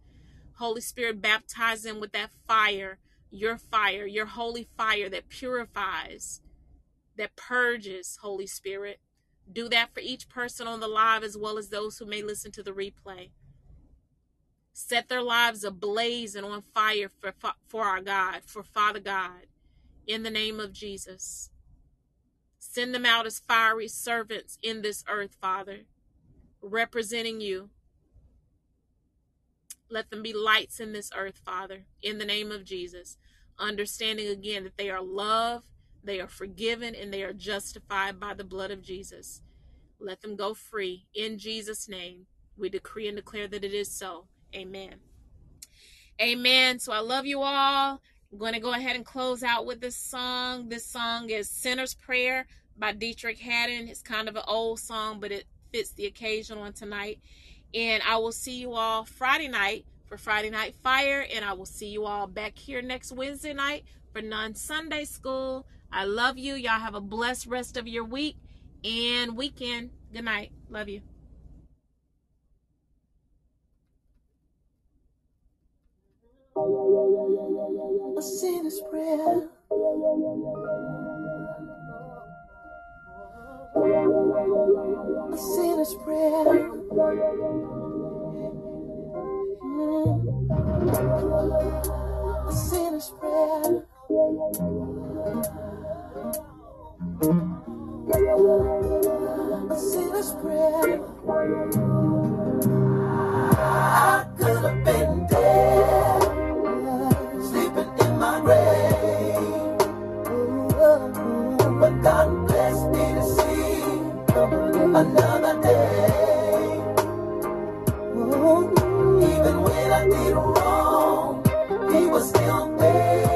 Holy Spirit, baptize them with that fire, your fire, your holy fire that purifies, that purges, Holy Spirit. Do that for each person on the live as well as those who may listen to the replay. Set their lives ablaze and on fire for, for our God, for Father God, in the name of Jesus. Send them out as fiery servants in this earth, Father, representing you. Let them be lights in this earth, Father, in the name of Jesus. Understanding again that they are loved, they are forgiven, and they are justified by the blood of Jesus. Let them go free in Jesus' name. We decree and declare that it is so. Amen. Amen. So I love you all. I'm going to go ahead and close out with this song. This song is Sinner's Prayer by Deitrick Haddon. It's kind of an old song, but it fits the occasion on tonight. And I will see you all Friday night for Friday Night Fire. And I will see you all back here next Wednesday night for Non Sunday School. I love you. Y'all have a blessed rest of your week and weekend. Good night. Love you. Prayer. A sinner's prayer. Mm. A sinner's prayer. A sinner's prayer. I could have been dead, sleeping in my grave. But God another day. Oh, even when I did wrong, He was still there.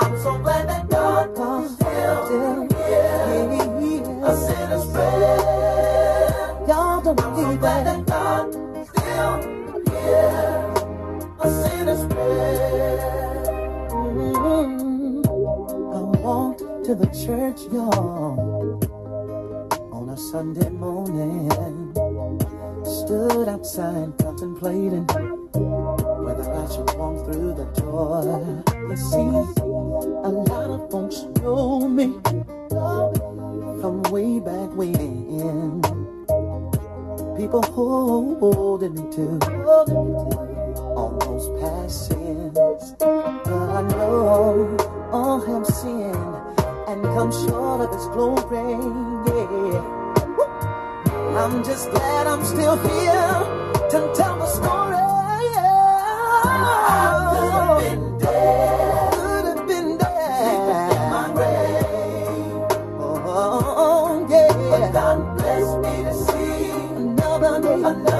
I'm so glad that God was still here. A sinner's prayer. Y'all don't I'm so glad that God still here. A sinner's prayer. Mm-hmm. I walked to the church, y'all, Sunday morning. Stood outside contemplating whether I should walk through the door. You see, a lot of folks know me from way back when. People holding me to past sins. But I know all have sinned and come short of His glory. Yeah. I'm just glad I'm still here to tell the story. I could have been dead. Could have been dead. in my grave. Oh, yeah. But God blessed me to see another day. Another